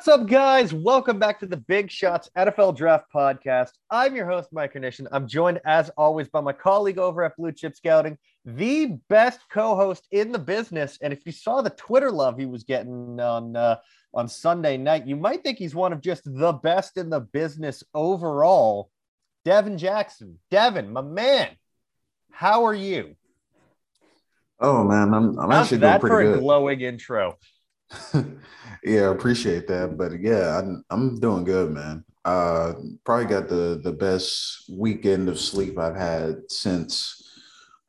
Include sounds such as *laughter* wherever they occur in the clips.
What's up, guys? Welcome back to the Big Shots NFL Draft Podcast. I'm your host, Mike Carnation. I'm joined, as always, by my colleague over at Blue Chip Scouting, the best co-host in the business. And if you saw the Twitter love he was getting on uh, on Sunday night, you might think he's one of just the best in the business overall. Devin Jackson, Devin, my man, how are you? Oh man, I'm I'm How's actually doing that pretty for a good. glowing intro? Yeah, I appreciate that. But yeah, I'm I'm doing good, man. Uh, probably got the the best weekend of sleep I've had since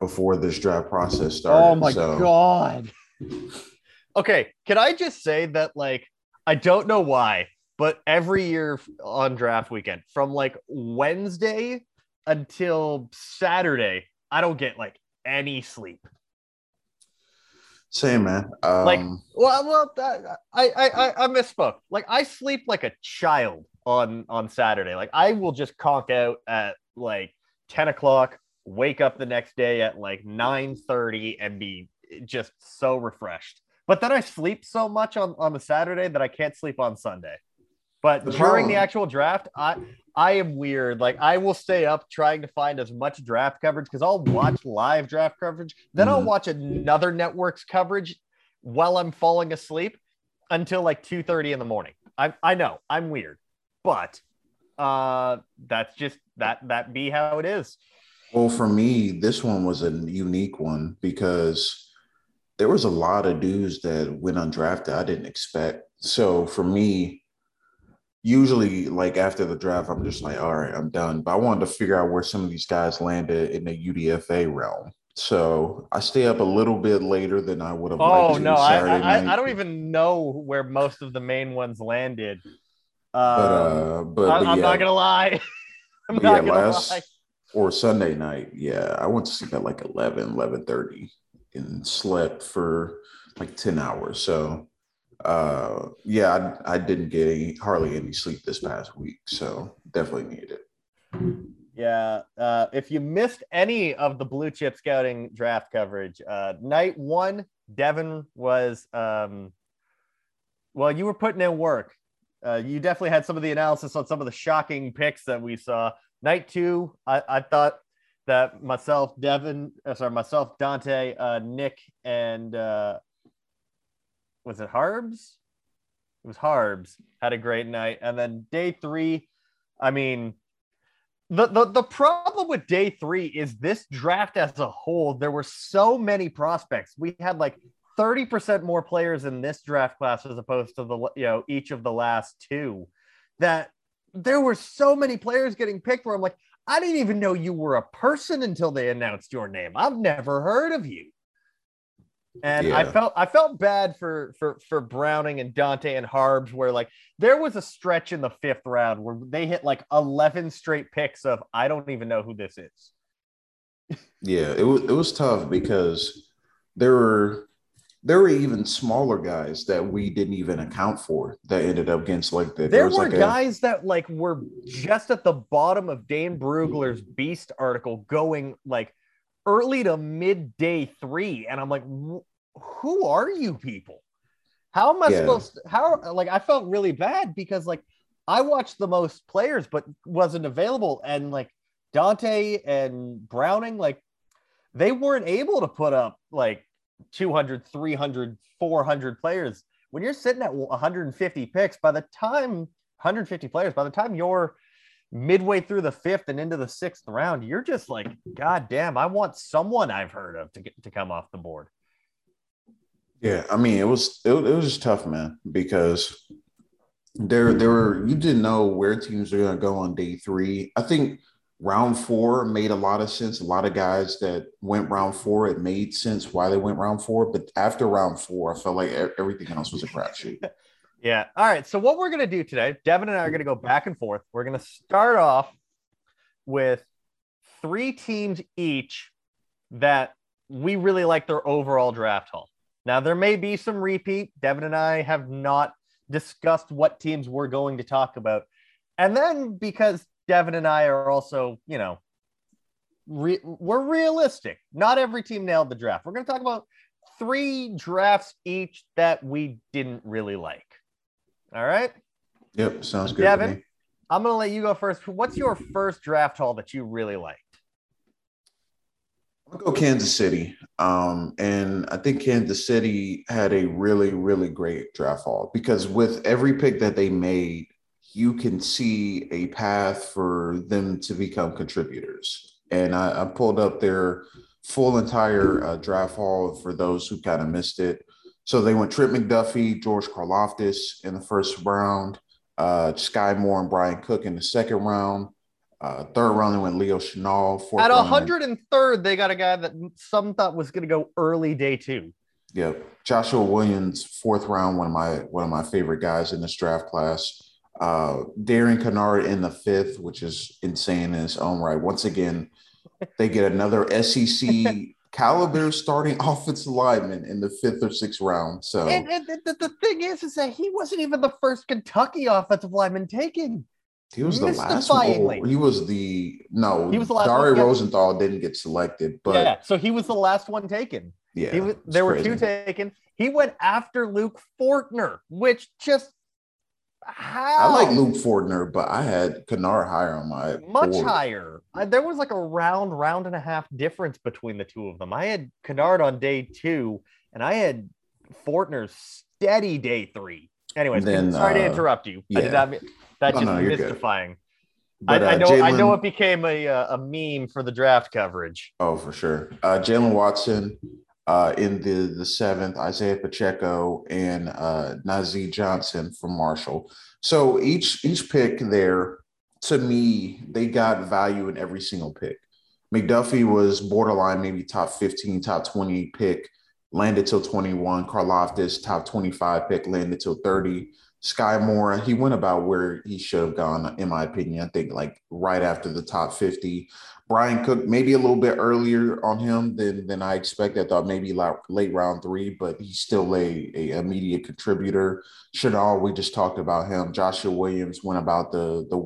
before this draft process started. Oh my So, god. Okay, can I just say that like I don't know why, but every year on draft weekend from like Wednesday until Saturday, I don't get like any sleep. Same man. Um, Like, well, well, I, I, I, I misspoke. Like, I sleep like a child on on Saturday. Like, I will just conk out at like ten o'clock, wake up the next day at like nine thirty, and be just so refreshed. But then I sleep so much on on the Saturday that I can't sleep on Sunday. But The during the actual draft, I I am weird. Like I will stay up trying to find as much draft coverage because I'll watch live draft coverage, then I'll Mhm. watch another network's coverage while I'm falling asleep until like 2:30 in the morning. I I know I'm weird, but uh that's just that that be how it is. well, for me, this one was a unique one because there was a lot of dudes that went undrafted I didn't expect. So for me, usually like after the draft, I'm just like, all right, I'm done. But I wanted to figure out where some of these guys landed in the UDFA realm. So I stay up a little bit later than I would have Oh liked to no, I, I. I don't even know where most of the main ones landed. but Uh, uh but, I, but I'm yeah, not gonna lie. *laughs* I'm but not yeah, gonna last lie. or Sunday night, yeah, I went to sleep at like 11, 11.30 and slept for like 10 hours. So uh yeah, I, I didn't get any hardly any sleep this past week. So definitely needed it. Yeah. Uh, if you missed any of the blue chip scouting draft coverage, uh, night one, Devin was, um, well, you were putting in work. Uh, you definitely had some of the analysis on some of the shocking picks that we saw. Night two, I, I thought that myself, Devin, uh, sorry, myself, Dante, uh, Nick, and uh, was it Harbs? It was Harbs had a great night. And then day three, I mean, the, the the problem with day three is this draft as a whole, there were so many prospects. We had like 30% more players in this draft class as opposed to the you know each of the last two that there were so many players getting picked where I'm like, I didn't even know you were a person until they announced your name. I've never heard of you. And I felt I felt bad for for for Browning and Dante and Harbs, where like there was a stretch in the fifth round where they hit like eleven straight picks of I don't even know who this is. Yeah, it was it was tough because there were there were even smaller guys that we didn't even account for that ended up against like. There was were like a- guys that like were just at the bottom of Dane Brugler's Beast article, going like early to mid day three, and I'm like, who are you people? How am I Yeah. supposed? To, how like I felt really bad because like I watched the most players, but wasn't available, and like Dante and Browning, like they weren't able to put up like 200, 300, 400 players. When you're sitting at 150 picks, by the time 150 players, by the time you're midway through the fifth and into the sixth round, you're just like, God damn, I want someone I've heard of to get to come off the board. Yeah, I mean, it was it, it was just tough, man, because there there were you didn't know where teams are going to go on day three. I think round four made a lot of sense. A lot of guys that went round four, it made sense why they went round four. But after round four, I felt like everything else was a crapshoot. *laughs* yeah. All right. So what we're gonna do today, Devin and I are gonna go back and forth. We're gonna start off with three teams each that we really like their overall draft haul. Now there may be some repeat. Devin and I have not discussed what teams we're going to talk about. And then because Devin and I are also, you know, re- we're realistic. Not every team nailed the draft. We're going to talk about three drafts each that we didn't really like. All right. Yep. Sounds good. Devin, I'm going to let you go first. What's your first draft haul that you really liked? I'll go Kansas City. Um, and I think Kansas City had a really, really great draft haul because with every pick that they made, you can see a path for them to become contributors. And I, I pulled up their full entire uh, draft haul for those who kind of missed it. So they went Trent McDuffie, George Karlaftis in the first round, uh, Skyy Moore and Bryan Cook in the second round. Uh, third round, they went Leo Chenal. At 103rd, they got a guy that some thought was going to go early day two. Yep, Joshua Williams, fourth round, one of my one of my favorite guys in this draft class. Uh, Darian Kinnard in the fifth, which is insane in its own right. Once again, they get another SEC *laughs* caliber starting *laughs* offensive lineman in the fifth or sixth round. So, and, and the, the, thing is, is that he wasn't even the first Kentucky offensive lineman taken. He was the last one. Oh, he was the no. He was the last. Dari Rosenthal didn't get selected, but yeah, so he was the last one taken. Yeah, was, there were two taken. He went after Luke Fortner, which just how? I like Luke Fortner, but I had Kinnard higher on my much board. higher. I, there was like a round, round and a half difference between the two of them. I had Kinnard on day two, and I had Fortner steady day three. Anyways, then, sorry uh, to interrupt you. Yeah. I did not, that's just no, mystifying. But, I, I, uh, know Jaylen, I know it became a, uh, a meme for the draft coverage. Oh, for sure. Uh, Jaylen Watson, uh, in the the seventh, Isaiah Pacheco and uh, Johnson from Marshall. So each each pick there, to me, they got value in every single pick. McDuffie was borderline maybe top 15, top 20 pick, landed till 21. Karlaftis, top 25 pick, landed till 30. Skyy Moore, he went about where he should have gone, in my opinion. I think like right after the top 50. Bryan Cook, maybe a little bit earlier on him than than I expected. I thought maybe like late round three, but he's still a, a immediate contributor. Chenal, we just talked about him. Joshua Williams went about the the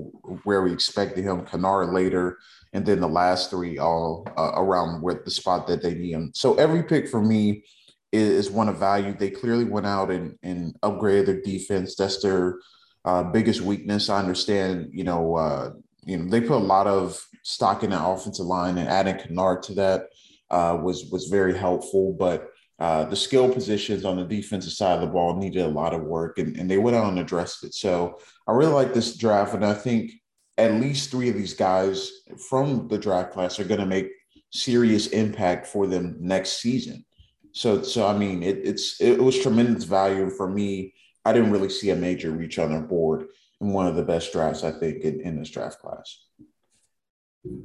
where we expected him. Kinnard later, and then the last three all uh, around with the spot that they need him. So every pick for me is, is one of value. They clearly went out and and upgraded their defense. That's their uh, biggest weakness. I understand, you know, uh, you know, they put a lot of stock in the offensive line and adding Kinnard to that uh, was was very helpful. But uh, the skill positions on the defensive side of the ball needed a lot of work, and, and they went out and addressed it. So I really like this draft, and I think at least three of these guys from the draft class are going to make serious impact for them next season. So, so I mean, it, it's it was tremendous value for me. I didn't really see a major reach on their board one of the best drafts I think in, in this draft class.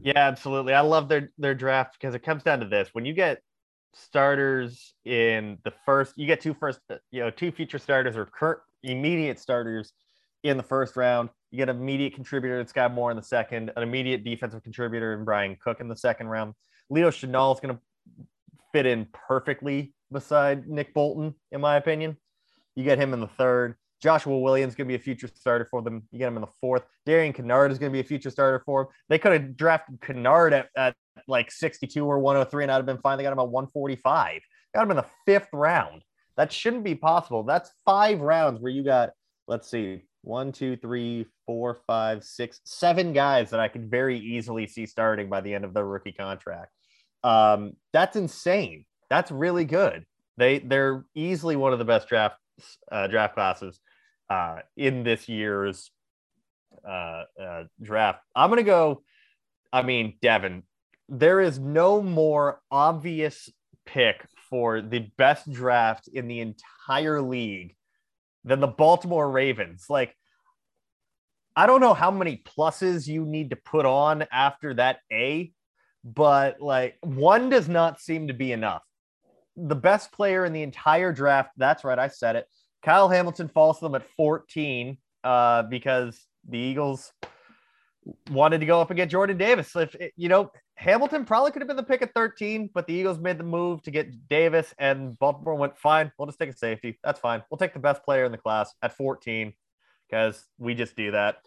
Yeah, absolutely. I love their their draft because it comes down to this: when you get starters in the first, you get two first, uh, you know, two future starters or current immediate starters in the first round. You get an immediate contributor in Skyy Moore in the second, an immediate defensive contributor in Bryan Cook in the second round. Leo Chenal is going to fit in perfectly beside Nick Bolton, in my opinion. You get him in the third. Joshua Williams going to be a future starter for them. You get him in the fourth. Darian Kinnard is going to be a future starter for them. They could have drafted Kinnard at, at like 62 or 103 and I'd have been fine. They got him at 145. Got him in the fifth round. That shouldn't be possible. That's five rounds where you got, let's see, one, two, three, four, five, six, seven guys that I could very easily see starting by the end of their rookie contract. Um, that's insane. That's really good. They they're easily one of the best draft uh, draft classes uh, in this year's uh, uh, draft. I'm going to go. I mean, Devin, there is no more obvious pick for the best draft in the entire league than the Baltimore Ravens. Like, I don't know how many pluses you need to put on after that A, but like one does not seem to be enough. The best player in the entire draft, that's right, I said it. Kyle Hamilton falls to them at 14 uh, because the Eagles wanted to go up and get Jordan Davis. If you know, Hamilton probably could have been the pick at 13, but the Eagles made the move to get Davis, and Baltimore went, fine, we'll just take a safety. That's fine. We'll take the best player in the class at 14 because we just do that.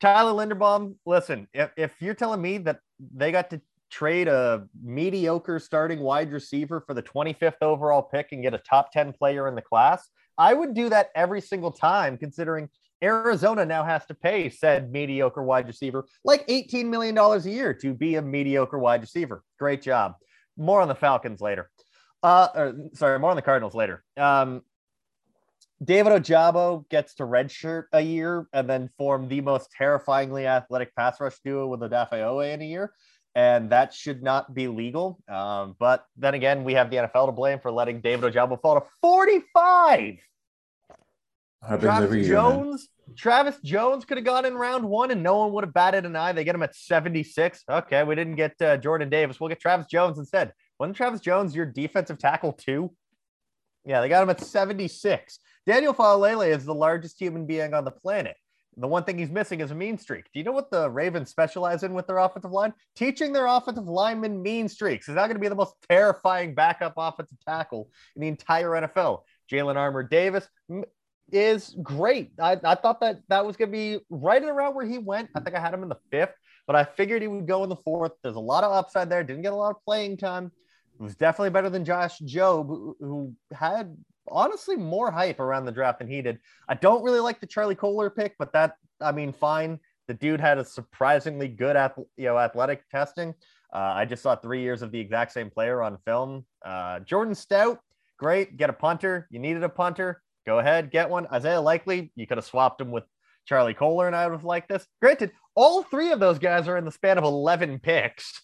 Tyler Linderbaum, listen, if, if you're telling me that they got to trade a mediocre starting wide receiver for the 25th overall pick and get a top 10 player in the class, I would do that every single time, considering Arizona now has to pay said mediocre wide receiver like $18 million a year to be a mediocre wide receiver. Great job. More on the Falcons later. Uh, or, sorry, more on the Cardinals later. Um, David Ojabo gets to redshirt a year and then form the most terrifyingly athletic pass rush duo with Odafe Oweh in a year. And that should not be legal. Um, but then again, we have the NFL to blame for letting David Ojabo fall to 45. Travis every year. Jones, Travis Jones could have gone in round one and no one would have batted an eye. They get him at 76. Okay, we didn't get uh, Jordan Davis. We'll get Travis Jones instead. Wasn't Travis Jones your defensive tackle too? Yeah, they got him at 76. Daniel Faalele is the largest human being on the planet. The one thing he's missing is a mean streak. Do you know what the Ravens specialize in with their offensive line? Teaching their offensive linemen mean streaks. Is that going to be the most terrifying backup offensive tackle in the entire NFL? Jalyn Armour Davis is great. I, I thought that that was going to be right around where he went. I think I had him in the fifth, but I figured he would go in the fourth. There's a lot of upside there. Didn't get a lot of playing time. It was definitely better than Josh Jobe, who, who had honestly more hype around the draft than he did. I don't really like the Charlie Kolar pick, but that I mean, fine. The dude had a surprisingly good, ath- you know, athletic testing. Uh, I just saw three years of the exact same player on film. Uh, Jordan Stout, great. Get a punter. You needed a punter. Go ahead, get one. Isaiah Likely, you could have swapped him with Charlie Kolar, and I would have liked this. Granted, all three of those guys are in the span of 11 picks.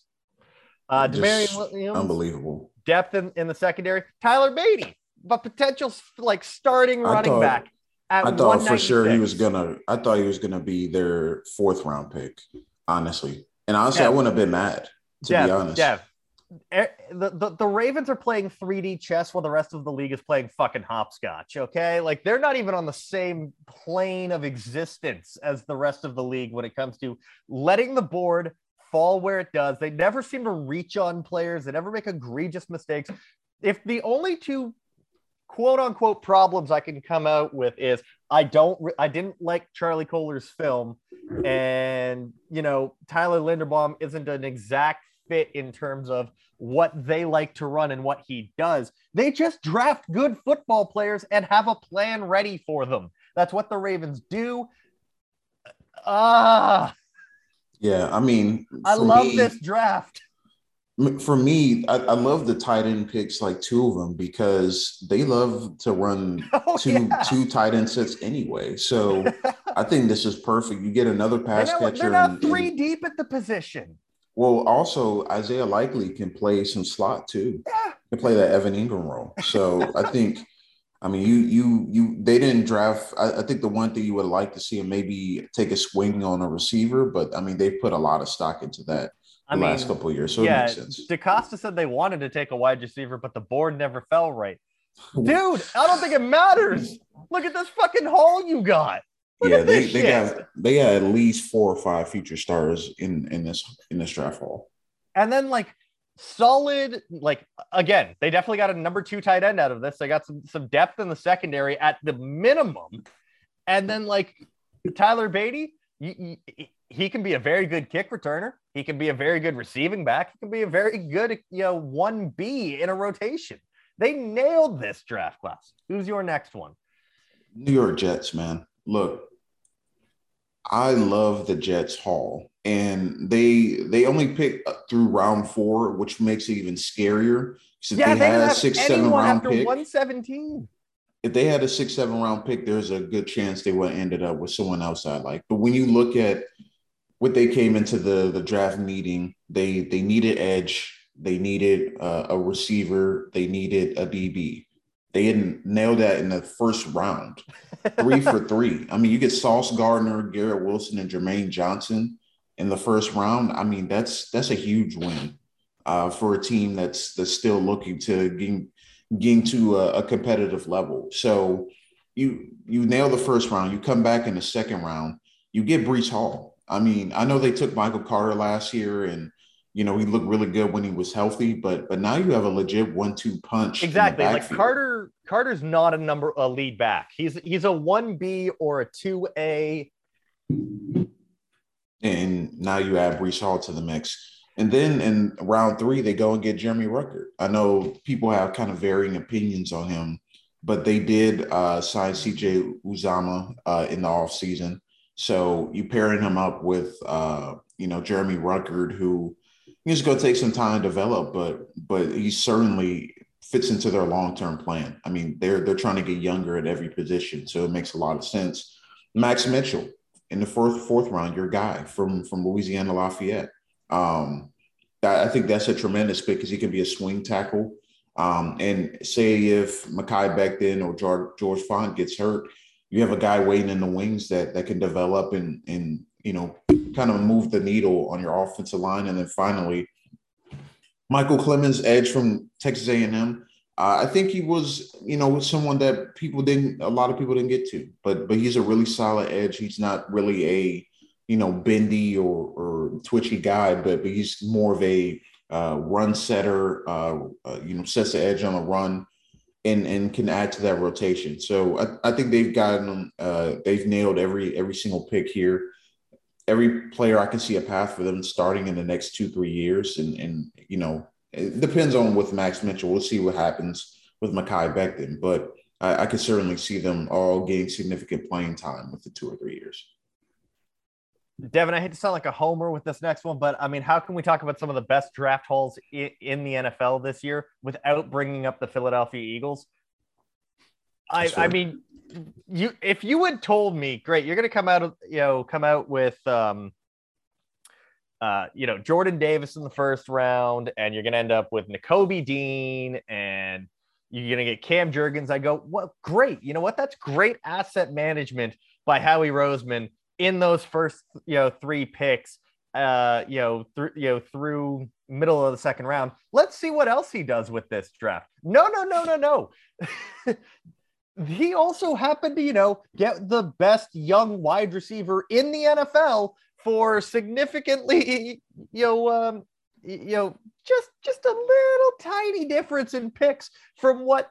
Uh, Damarion Williams, Unbelievable. depth in, in the secondary. Tyler Badie, but potential like starting running thought- back. At I thought for sure he was gonna. I thought he was gonna be their fourth round pick. Honestly, and honestly, Yeah. I wouldn't have been mad to be honest. Jeff, eh, the, the, the Ravens are playing 3D chess while the rest of the league is playing fucking hopscotch. Okay. Like they're not even on the same plane of existence as the rest of the league when it comes to letting the board fall where it does. They never seem to reach on players, they never make egregious mistakes. If the only two quote unquote problems I can come out with is I don't, I didn't like Charlie Kolar's film, and you know Tyler Linderbaum isn't an exact fit in terms of what they like to run and what he does. They just draft good football players and have a plan ready for them. That's what the Ravens do. Ah, Yeah, I mean, I love me- this draft. For me, I, I love the tight end picks, like two of them, because they love to run *laughs* Oh, two yeah. two tight end sets anyway. So *laughs* I think this is perfect. You get another They're pass catcher. they're now and- three and- deep at the position. well, also Isaiah Likely can play some slot too. Yeah. Can play that Evan Engram role. So I think, I mean, you you you they didn't draft. I, I think the one thing you would like to see him maybe take a swing on a receiver, but I mean they put a lot of stock into that I the mean, last couple of years, so yeah, it makes sense. DeCosta said they wanted to take a wide receiver, but the board never fell right. *laughs* Dude, I don't think it matters. Look at this fucking hole you got. Look yeah, they, they shit. got they got at least four or five future stars in in this in this draft hall. And then like solid, like again, they definitely got a number two tight end out of this. They got some some depth in the secondary at the minimum. And then like Tyler Badie, you, you- he can be a very good kick returner. He can be a very good receiving back. He can be a very good, you know, one B in a rotation. They nailed this draft class. Who's your next one? New York Jets, man. Look, I love the Jets haul, and they they only pick through round four, which makes it even scarier. Yeah, they, they had didn't a have six seven round after pick, 117. if they had a six seven round pick, there's a good chance they would have ended up with someone else I like. But when you look at what they came into the the draft meeting, they they needed edge, they needed uh, a receiver, they needed a DB. They didn't nail that in the first round. Three for *laughs* three. I mean, you get Sauce Gardner, Garrett Wilson, and Jermaine Johnson in the first round. I mean, that's that's a huge win uh, for a team that's that's still looking to gain getting to a, a, competitive level. So you you nail the first round, you come back in the second round, you get Breece Hall. I mean, I know they took Michael Carter last year and you know, he looked really good when he was healthy, but but now you have a legit one-two punch. Exactly. Like Carter, Carter's not a number a lead back. He's he's a one B or a two A. And now you add Breece Hall to the mix. And then in round three, they go and get Jeremy Ruckert. I know people have kind of varying opinions on him, but they did uh, sign CJ Uzomah uh, in the offseason. So you pairing him up with, uh, you know, Jeremy Ruckert, who he's going to take some time to develop, but but he certainly fits into their long term plan. I mean, they're they're trying to get younger at every position, so it makes a lot of sense. Max Mitchell in the fourth fourth round, your guy from from Louisiana Lafayette. Um, that, I think that's a tremendous pick because he can be a swing tackle. Um, and say if Mekhi Becton or George, Fant gets hurt, you have a guy waiting in the wings that that can develop and and you know kind of move the needle on your offensive line. And then finally, Micheal Clemons, edge from Texas A&M. Uh, I think he was, you know, someone that people didn't, a lot of people didn't get to, but but he's a really solid edge. He's not really a, you know, bendy or or twitchy guy, but but he's more of a uh, run setter. Uh, uh you know, sets the edge on a run, and and can add to that rotation. So I, I think they've gotten, uh, they've nailed every every single pick here every player I can see a path for them starting in the next two, three years. And, and you know, it depends on with Max Mitchell. We'll see what happens with Mekhi Becton, but I, I could certainly see them all getting significant playing time with the two or three years. Devin, I hate to sound like a homer with this next one, but I mean, how can we talk about some of the best draft hauls in, in the NFL this year without bringing up the Philadelphia Eagles? I, I mean, you if you had told me, great, you're going to come out of you know come out with um, uh, you know Jordan Davis in the first round, and you're going to end up with Nakobe Dean, and you're going to get Cam Jurgens. I go, what? Great, you know what? That's great asset management by Howie Roseman in those first you know three picks. Uh, you know, through you know through middle of the second round. Let's see what else he does with this draft. No, no, no, no, no. *laughs* he also happened to, you know, get the best young wide receiver in the NFL for significantly, *laughs* you know, um, you know, just just a little tiny difference in picks from what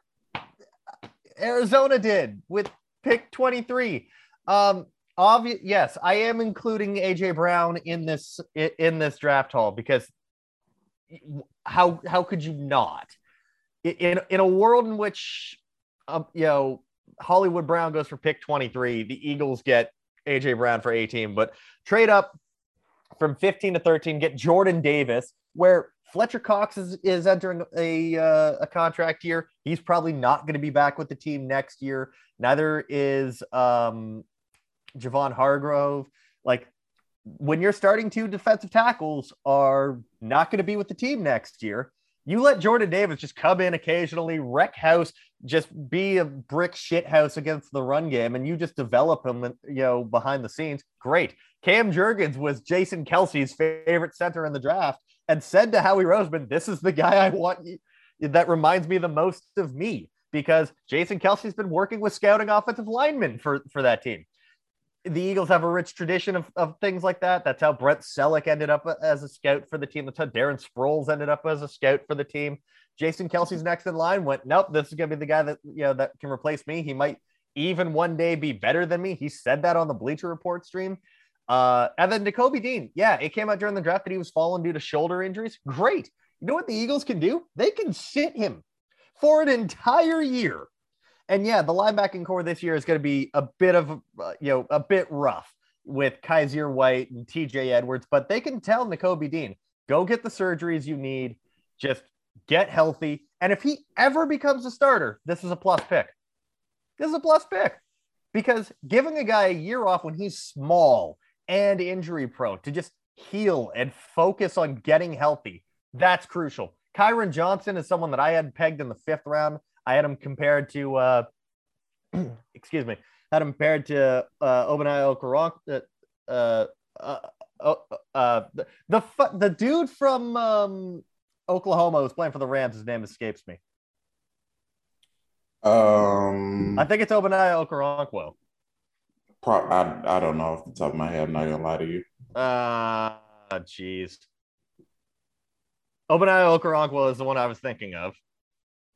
Arizona did with pick 23. Um, obvious, yes, I am including AJ Brown in this in this draft haul because how how could you not? In in a world in which um, you know, Hollywood Brown goes for pick 23. The Eagles get AJ Brown for 18, but trade up from 15 to 13, get Jordan Davis, where Fletcher Cox is, is entering a, uh, a contract year. He's probably not going to be back with the team next year. Neither is um, Javon Hargrave. Like when you're starting two defensive tackles are not going to be with the team next year, you let Jordan Davis just come in occasionally, wreck house, just be a brick shit house against the run game, and you just develop him, you know, behind the scenes. Great. Cam Jurgens was Jason Kelce's favorite center in the draft, and said to Howie Roseman, "This is the guy I want. That reminds me the most of me." Because Jason Kelce's been working with scouting offensive linemen for, for that team the Eagles have a rich tradition of, of things like that. That's how Brent Celek ended up as a scout for the team. That's how Darren Sproles ended up as a scout for the team. Jason Kelce's next in line went, nope, this is going to be the guy that, you know, that can replace me. He might even one day be better than me. He said that on the Bleacher Report stream. Uh, and then Nakobe Dean, yeah, it came out during the draft that he was falling due to shoulder injuries. Great. You know what the Eagles can do? They can sit him for an entire year and yeah, the linebacking core this year is going to be a bit of, uh, you know, a bit rough with Kyzir White and TJ Edwards, but they can tell Nakobe Dean, go get the surgeries you need, just get healthy. And if he ever becomes a starter, this is a plus pick. This is a plus pick because giving a guy a year off when he's small and injury prone to just heal and focus on getting healthy, that's crucial. Kyron Johnson is someone that I had pegged in the fifth round. I had him compared to, uh, *clears throat* excuse me, had him compared to uh, Okoronkwo. Uh, uh, uh, uh, the the, the dude from um, Oklahoma who's playing for the Rams. His name escapes me. Um, I think it's Ogbonnia Okoronkwo. Pro- I, I don't know off the top of my head. I'm not gonna lie to you. Uh jeez. Ogbonnia Okoronkwo is the one I was thinking of.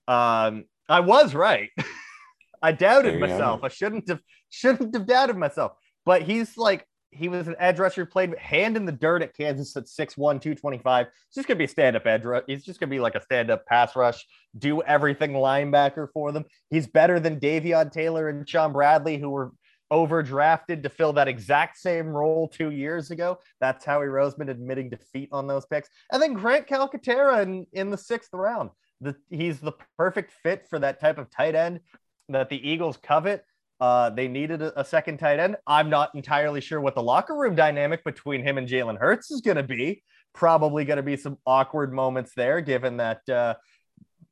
Um, I was right. *laughs* I doubted myself. I shouldn't have *laughs* shouldn't have doubted myself. But he's like he was an edge rusher, played hand in the dirt at Kansas at 6'1, 225. He's just gonna be a stand-up edge rush. He's just gonna be like a stand-up pass rush, do everything linebacker for them. He's better than Davion Taylor and Shaun Bradley, who were overdrafted to fill that exact same role two years ago. That's Howie Roseman admitting defeat on those picks. And then Grant Calcaterra in, in the sixth round. The, he's the perfect fit for that type of tight end that the Eagles covet. Uh, they needed a, a, second tight end. I'm not entirely sure what the locker room dynamic between him and Jalen Hurts is going to be. Probably going to be some awkward moments there, given that uh,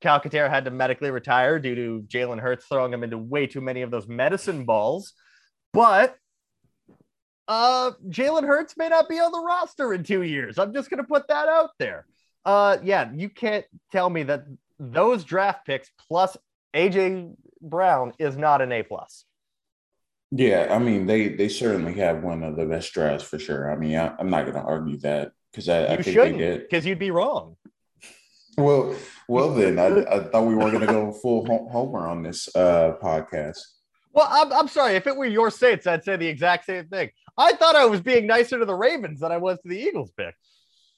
Calcaterra had to medically retire due to Jalen Hurts throwing him into way too many of those medicine balls. But uh, Jalen Hurts may not be on the roster in two years. I'm just going to put that out there. Uh, yeah, you can't tell me that those draft picks plus AJ Brown is not an A plus. Yeah, I mean they they certainly have one of the best drafts for sure. I mean I, am not going to argue that because I, I, think they did because you'd be wrong. Well, well *laughs* then I, I thought we were going to go full homer on this uh, podcast. Well, I'm, I'm sorry. If it were your Saints, I'd say the exact same thing. I thought I was being nicer to the Ravens than I was to the Eagles pick.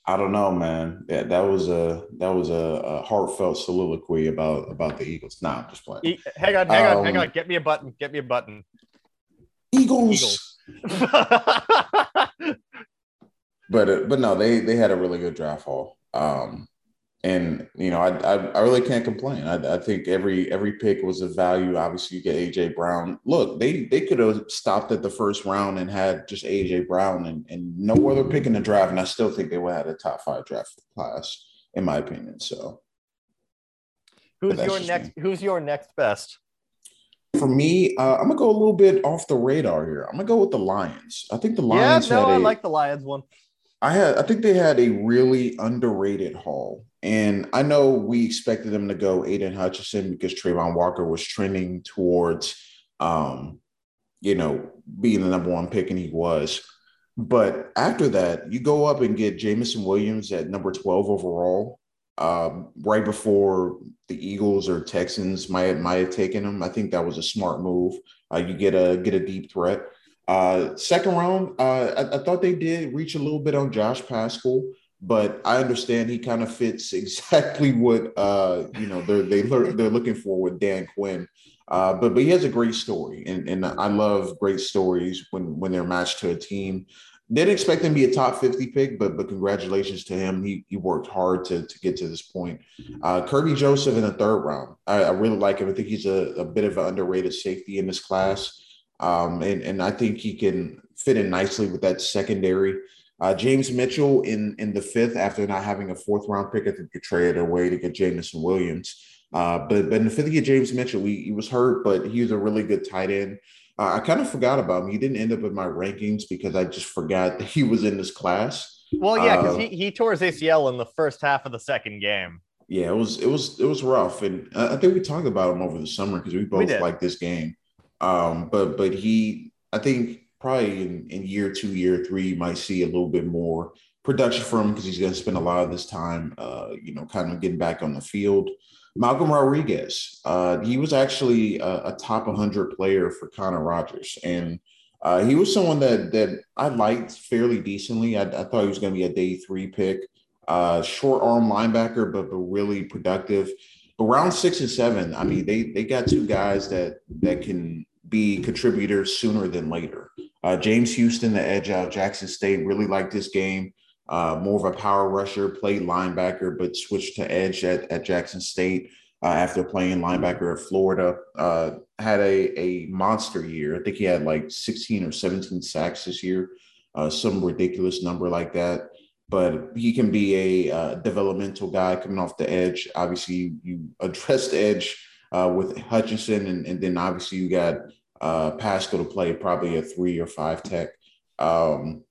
I don't know, man. Yeah, that was a that was a, a heartfelt soliloquy about about the Eagles. Nah, I'm just playing. E- hang on, hang um, on, hang on. Get me a button. Get me a button. Eagles. Eagles. *laughs* but uh, but no, they they had a really good draft haul. Um, and you know, I, I, I really can't complain. I, I think every every pick was of value. Obviously, you get AJ Brown. Look, they they could have stopped at the first round and had just AJ Brown and, and no other pick in the draft, and I still think they would have had a top five draft class, in my opinion. So, who's your next? Me. Who's your next best? For me, uh, I'm gonna go a little bit off the radar here. I'm gonna go with the Lions. I think the Lions. Yeah, no, I like the Lions one. I had, I think they had a really underrated haul. And I know we expected them to go Aidan Hutchinson because Travon Walker was trending towards, um, you know, being the number one pick, and he was. But after that, you go up and get Jameson Williams at number 12 overall, um, right before the Eagles or Texans might might have taken him. I think that was a smart move. Uh, you get a get a deep threat. Uh, second round, uh, I, I, thought they did reach a little bit on Josh Paschal but I understand he kind of fits exactly what uh, you know they're they they're looking for with Dan Quinn. Uh, but but he has a great story, and and I love great stories when when they're matched to a team. Didn't expect him to be a top 50 pick, but but congratulations to him. He he worked hard to, to get to this point. Uh, Kerby Joseph in the third round. I, I, really like him. I think he's a, a bit of an underrated safety in this class. Um, and, and I think he can fit in nicely with that secondary. Uh, James Mitchell in in the fifth after not having a fourth round pick. I think you traded away to get Jameson Williams. Uh, but but in the fifth, get James Mitchell. He, he was hurt, but he was a really good tight end. Uh, I kind of forgot about him. He didn't end up in my rankings because I just forgot that he was in this class. Well, yeah, because uh, he, he tore his ACL in the first half of the second game. Yeah, it was it was it was rough, and I think we talked about him over the summer because we both liked this game. Um, but but he, I think probably in, in year two, year three, you might see a little bit more production from him because he's going to spend a lot of this time, uh, you know, kind of getting back on the field. Malcolm Rodriguez, uh, he was actually a, a, top 100 player for Connor Rogers, and uh, he was someone that that I liked fairly decently. I, I thought he was going to be a day three pick, uh, short arm linebacker, but but really productive. But round six and seven, I mean, they they got two guys that that can be contributors sooner than later. Uh, James Houston, the edge out of Jackson State, really liked this game. Uh, more of a power rusher, played linebacker, but switched to edge at, at Jackson State uh, after playing linebacker at Florida. Uh, had a, a monster year. I think he had like 16 or 17 sacks this year, uh, some ridiculous number like that. But he can be a uh, developmental guy coming off the edge. Obviously, you, you *laughs* addressed edge with Hutchinson, and, and then obviously you got uh, Paschal to play probably a three or five tech. Um,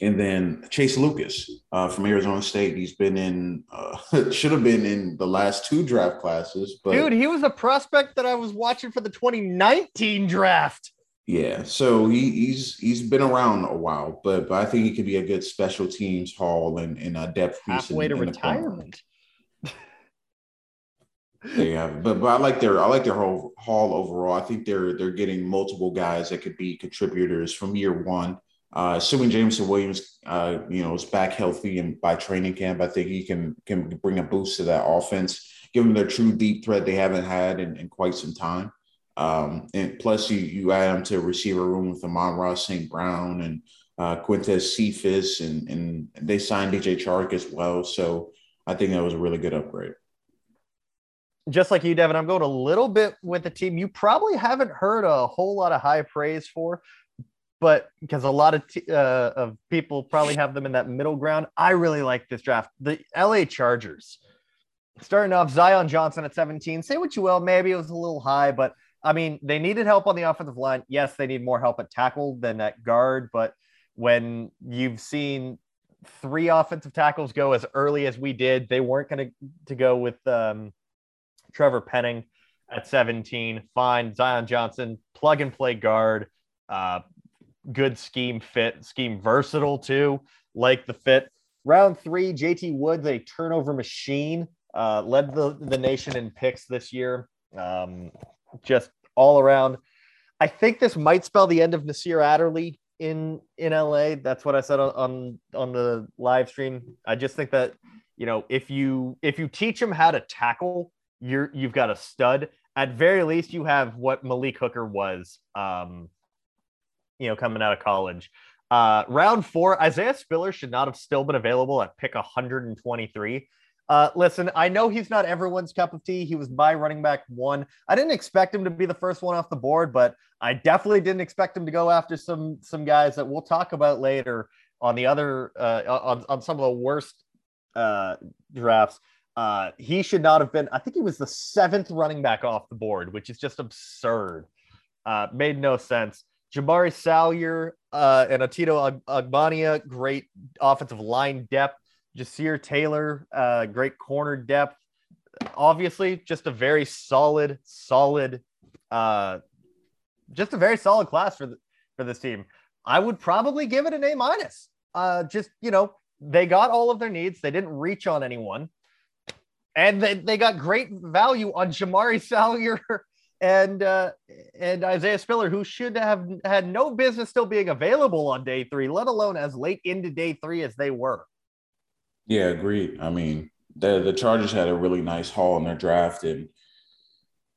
and then Chase Lucas uh, from Arizona State. He's been in, uh, *laughs* should have been in the last two draft classes. But dude, he was a prospect that I was watching for the 2019 draft. Yeah, so he, he's he's been around a while, but, but I think he could be a good special teams haul and, and a depth piece halfway in, to in retirement. Yeah, but but I like their I like their whole haul overall. I think they're they're getting multiple guys that could be contributors from year one. Uh, assuming Jameson Williams, uh, you know, is back healthy and by training camp, I think he can can bring a boost to that offense, give them their true deep threat they haven't had in, in quite some time. Um, and plus, you you add them to a receiver room with Amon-Ra St. Brown and uh, Quintez Cephus, and and they signed DJ Chark as well. So I think that was a really good upgrade just like you, Devin, I'm going a little bit with the team you probably haven't heard a whole lot of high praise for, but because a lot of t- uh, of people probably have them in that middle ground. I really like this draft. The LA Chargers starting off Zion Johnson at 17. Say what you will, maybe it was a little high, but I mean, they needed help on the offensive line. Yes, they need more help at tackle than at guard, but when you've seen three offensive tackles go as early as we did, they weren't going to to go with um, Trevor Penning at 17. Fine. Zion Johnson, plug and play guard. Uh, good scheme fit, scheme versatile too. Like the fit. Round three, JT Woods, a turnover machine, uh, led the, the nation in picks this year. Um, just all around. I think this might spell the end of Nasir Adderley in in LA. That's what I said on, on on the live stream. I just think that you know if you if you teach him how to tackle you're you've got a stud. At very least, you have what Malik Hooker was, um, you know, coming out of college. Uh, round four, Isaiah Spiller should not have still been available at pick 123. Uh, listen, I know he's not everyone's cup of tea. He was my running back one. I didn't expect him to be the first one off the board, but I definitely didn't expect him to go after some some guys that we'll talk about later on the other uh, on on some of the worst uh, drafts. Uh, he should not have been. I think he was the seventh running back off the board, which is just absurd. Uh, made no sense. Jamaree Salyer uh, and Otito Ogbonnia, great offensive line depth. Ja'Sir Taylor, uh, great corner depth. Obviously, just a very solid, solid, uh, just a very solid class for the, for this team. I would probably give it an A minus. Uh, just you know, they got all of their needs. They didn't reach on anyone and they, they got great value on Jamaree *laughs* Salyer and uh, and Isaiah Spiller, who should have had no business still being available on day three, let alone as late into day three as they were. Yeah, agreed. I mean, the the Chargers had a really nice haul in their draft, and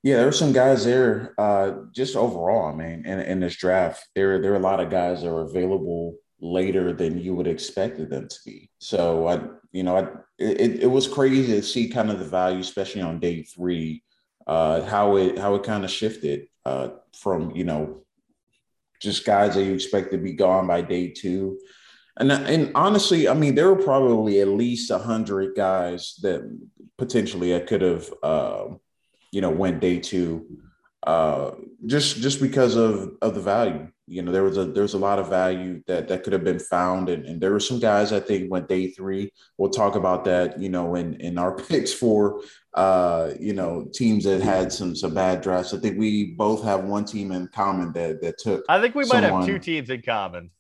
yeah, there were some guys there. Uh, just overall, I mean, in, in this draft, there there are a lot of guys that are available later than you would expected them to be. So I, you know, I, it, it was crazy to see kind of the value, especially on day three, uh, how it how it kind of shifted uh, from you know just guys that you expect to be gone by day two. And, and honestly, I mean, there were probably at least a hundred guys that potentially I could have, uh, you know, went day two, uh, just just because of of the value. You know there was a there was a lot of value that that could have been found. And, and there were some guys i think went day three. We'll talk about that you know in in our *laughs* picks for uh you know teams that had some some bad drafts. I think we both have one team in common that that took i think we might have two teams in common.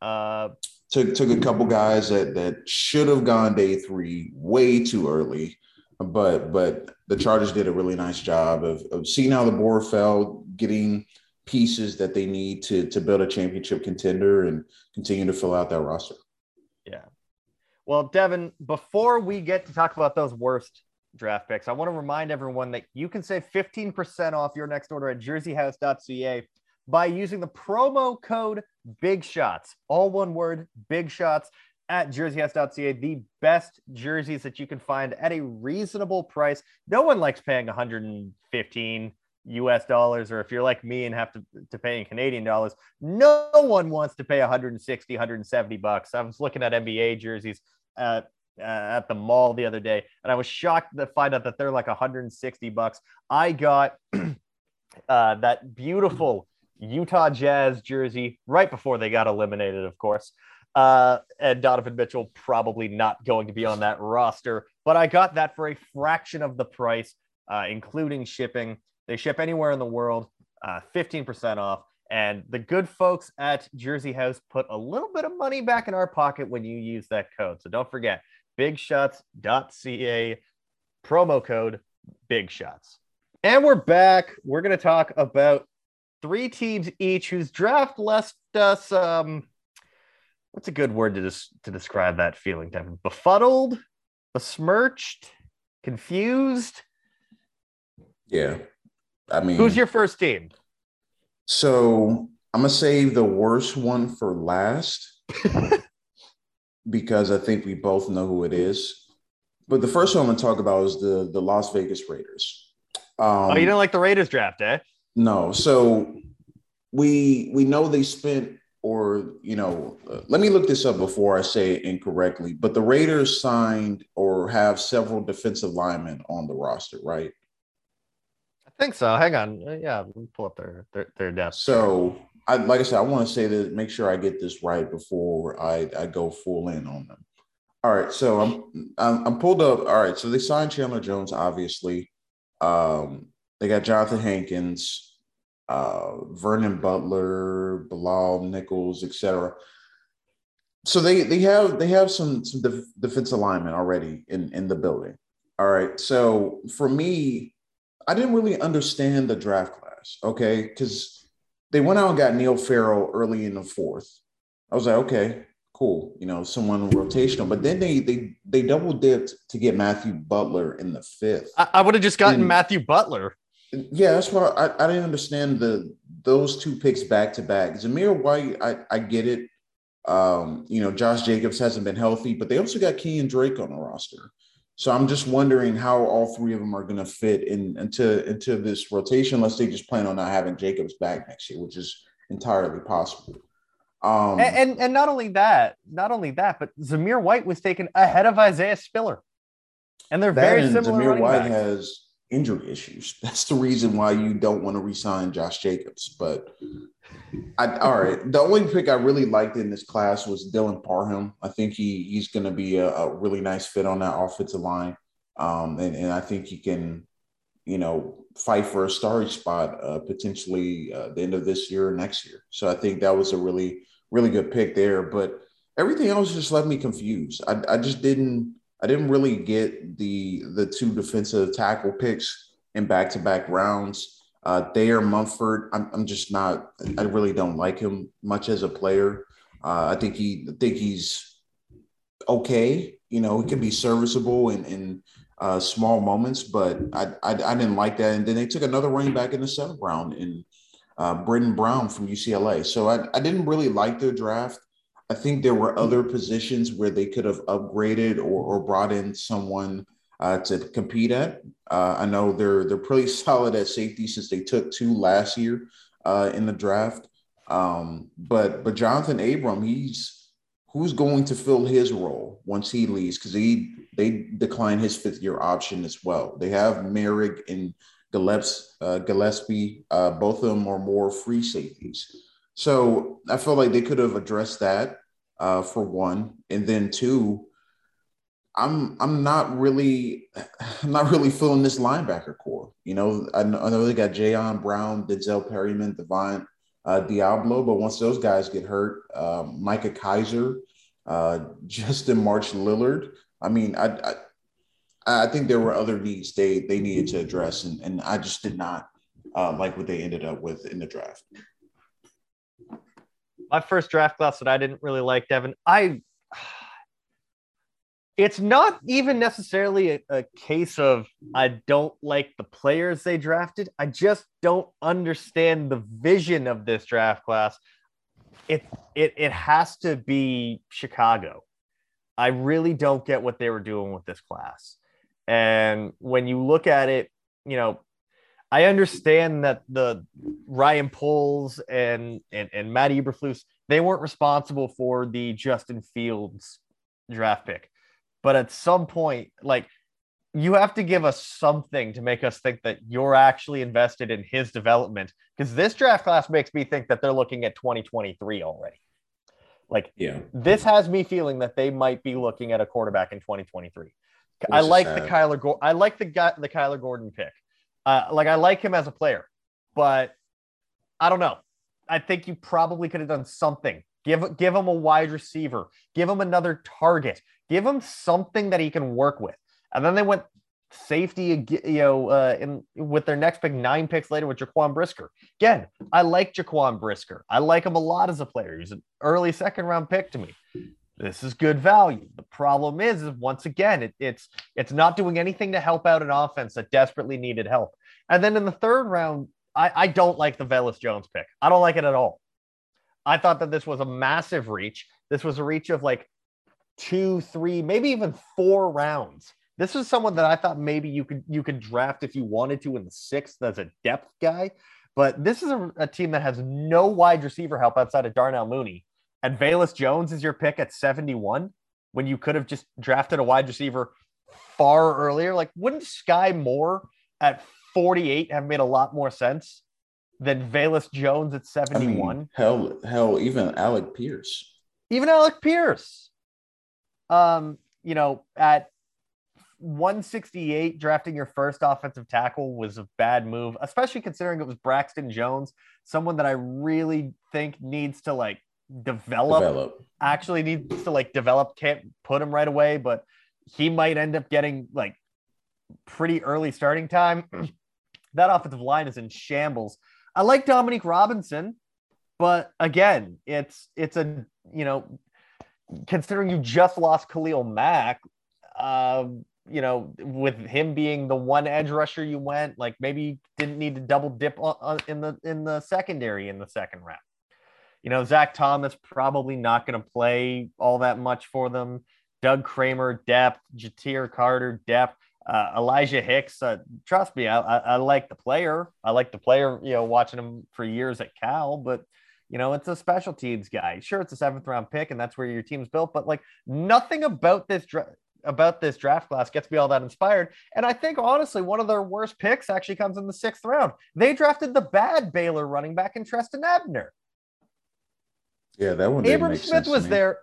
Uh took took a couple guys that that should have gone day three way too early. But but the chargers did a really nice job of, of seeing how the board fell getting pieces that they need to to build a championship contender and continue to fill out that roster. Yeah. Well, Devin, before we get to talk about those worst draft picks, I want to remind everyone that you can save 15% off your next order at jerseyhouse.ca by using the promo code Big Shots, all one word, Big Shots at jerseyhouse.ca, the best jerseys that you can find at a reasonable price. No one likes paying 115 US dollars, or if you're like me and have to, to pay in Canadian dollars, no one wants to pay 160, 170 bucks. I was looking at NBA jerseys. Uh, uh, at the mall the other day, and I was shocked to find out that they're like 160 bucks. I got *clears throat* uh, that beautiful Utah Jazz jersey right before they got eliminated, of course. Uh, and Donovan Mitchell probably not going to be on that roster, but I got that for a fraction of the price, uh, including shipping. They ship anywhere in the world, uh, 15% off. And the good folks at Jersey House put a little bit of money back in our pocket when you use that code. So don't forget bigshots.ca promo code big shots. And we're back. We're going to talk about three teams each whose draft left us um what's a good word to des- to describe that feeling Devin? befuddled besmirched confused Yeah. I mean, who's your first team so I'm gonna save the worst one for last *laughs* because I think we both know who it is. But the first one I'm gonna talk about is the the Las Vegas Raiders. Um, oh you didn't like the raiders draft eh No. So we we know they spent or you know, uh, let me look this up before I say it incorrectly. But the Raiders signed or have several defensive linemen on the roster, right? i think so hang on yeah let me pull up their their, their depth So I like I said, I want to say that make sure I get this right before I, I go full in on them. All right, so I'm, I'm I'm pulled up. All right, so they signed Chandler Jones, obviously. Um, they got Jonathan Hankins, uh, Vernon Butler, Bilal Nichols, etc. So they they have they have some some def- defensive linemen already in in the building. All right, so for me, I didn't really understand the draft class, okay, because they went out and got Neil Farrell early in the fourth. I was like, okay, cool, you know, someone rotational. But then they they they double dipped to get Matthew Butler in the fifth. i, I would have just gotten Hmm. matthew butler Yeah, that's why I, I didn't understand the those two picks back to back. Zamir White, I, I get it. Um, you know, Josh Jacobs hasn't been healthy, but they also got Kenyon Drake on the roster. So I'm just wondering how all three of them are going to fit in into into this rotation, unless they just plan on not having Jacobs back next year, which is entirely possible. Um, and, and and not only that not only that but zamir white was taken ahead of isaiah spiller and they're very similar Zamir White backs. has injury issues. *laughs* That's the reason why you don't want to resign Josh Jacobs. But I, all right, the only pick I really liked in this class was Dylan Parham. I think he he's going to be a, a really nice fit on that offensive line, um, and and I think he can, you know, fight for a starting spot uh, potentially uh, the end of this year or next year. So I think that was a really really good pick there. But everything else just left me confused. I, I just didn't I didn't really get the the two defensive tackle picks in back to back rounds. Uh, Thayer Munford, I'm, I'm just not. I really don't like him much as a player. Uh, I think he I think he's okay. You know, he can be serviceable in in uh, small moments, but I, I I didn't like that. And then they took another running back in the seventh round in uh, Brittain Brown from UCLA. So I, I didn't really like their draft. I think there were other positions where they could have upgraded or, or brought in someone uh, to compete at. Uh, I know they're they're pretty *laughs* solid at safety since they took two last year uh, in the draft. Um, but but Jonathan Abram, he's who's going to fill his role once he leaves because he they decline his fifth year option as well. They have Moehrig and Gillespie, uh, Gillespie uh, both of them are more free safeties. So I feel like they could have addressed that uh, for one, and then two. I'm I'm not really *laughs* I'm not really feeling this linebacker core. You know, I know, I know they got Jayon Brown, Denzel Perryman, Devon uh, Deablo, but once those guys get hurt, uh, Micah Kiser, uh, *laughs* Justin March Lillard. I mean, I, I I think there were other needs they they needed to address, and, and I just did not uh, like what they ended up with in the draft. My first draft class that I didn't really like, Devin. I *sighs* it's not even necessarily a, a, case of I don't like the players they drafted. I just don't understand the vision of this draft class. It it it has to be Chicago. I really don't get what they were doing with this class. And when you look at it, you know, I understand that the Ryan Poles and and, and Matt Eberflus, they weren't responsible for the Justin Fields draft pick. but at some point, like you have to give us something to make us think that you're actually invested in his development because this draft class makes me think that they're looking at 2023 already. Like, Yeah. this has me feeling that they might be looking at a quarterback in 2023. I like the. Kyler. Go- I like the guy, the Kyler Gordon pick. Uh, like I like him as a player, but I don't know. I think you probably could have done something. Give give him a wide receiver. Give him another target. Give him something that he can work with. And then they went safety, you know, uh, in with their next pick, nine picks later with Jaquan Brisker. Again, I like Jaquan Brisker. I like him a lot as a player. He's an early second round pick to me. This is good value. The problem is, is once again, it, it's it's not doing anything to help out an offense that desperately needed help. And then in the third round, I, I don't like the Velus Jones pick. I don't like it at all. I thought that this was a massive reach. This was a reach of like two, three, maybe even four rounds. This is someone that I thought maybe you could you could draft if you wanted to in the sixth as a depth guy. But this is a, a team that has no wide receiver help outside of Darnell Mooney. And Velus Jones is your pick at 71 when you could have just drafted a wide receiver far earlier. Like, wouldn't Skyy Moore at 48 have made a lot more sense than Velus Jones at I 71? mean, hell, hell, even Alec Pierce. even Alec Pierce. Um, you know, at 168, drafting your first offensive tackle was a bad move, especially considering it was Braxton Jones, someone that I really think needs to like develop, Develop. actually needs to like develop, can't put him right away, but he might end up getting like pretty early starting time. *clears throat* that offensive line is in shambles. I like Dominique Robinson, but again, it's it's a you know, considering you just lost Khalil Mack, um, you know, with him being the one edge rusher you went, like maybe you didn't need to double dip in the in the secondary in the second round. You know, Zach Thomas probably not going to play all that much for them. Doug Kramer, depth. Ja'Tyre Carter, depth. Uh, Elijah Hicks, uh, trust me, I, I, I like the player. I like the player, you know, watching him for years at Cal, but, you know, it's a special teams guy. Sure, it's a seventh round pick and that's where your team's built, but like nothing about this dra- about this draft class gets me all that inspired. And I think honestly, one of their worst picks actually comes in the sixth round. They drafted the bad Baylor running back in Trestan Ebner. Yeah, that one. Abram Smith was there.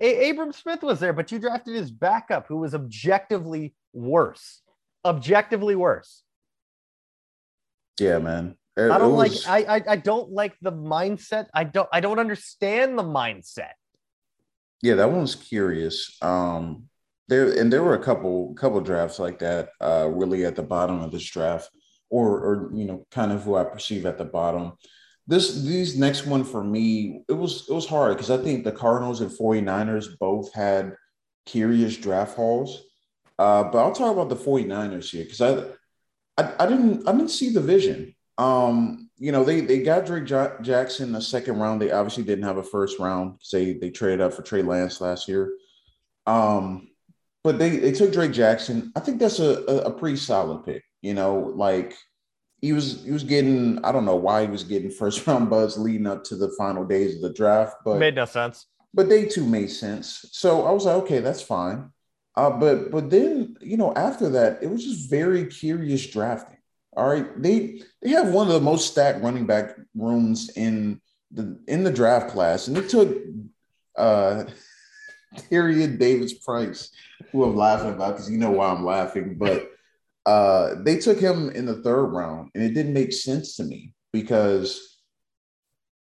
A- Abram Smith was there, but you drafted his backup, who was objectively worse. Objectively worse. Yeah, man. It- I don't like. I, I I don't like the mindset. I don't. I don't understand the mindset. Yeah, that one's curious. Um, there and there were a couple couple drafts like that. Uh, really at the bottom of this draft, or or you know, kind of who I perceive at the bottom. This these next one for me, it was it was hard because I think the Cardinals and 49ers both had curious draft hauls. Uh, but I'll talk about the 49ers here because I, I I didn't I didn't see the vision. Um, you know, they they got Drake Ja- Jackson in the second round. They obviously didn't have a first round because they they traded up for Trey Lance last year. Um, but they they took Drake Jackson. I think that's a, a, a pretty solid pick. You know, like he was he was getting I don't know why he was getting first *laughs* round buzz leading up to the final days of the draft, but Made no sense. but they too made sense. So I was like, okay, that's fine. Uh, but but then you know after that, it was just very curious drafting. All right, they they have one of the most stacked running back rooms in the in the draft class, and it took uh *laughs* Tyrion Davis Price, who I'm laughing about because you know why I'm laughing, but uh they took him in the third round, and it didn't make sense to me because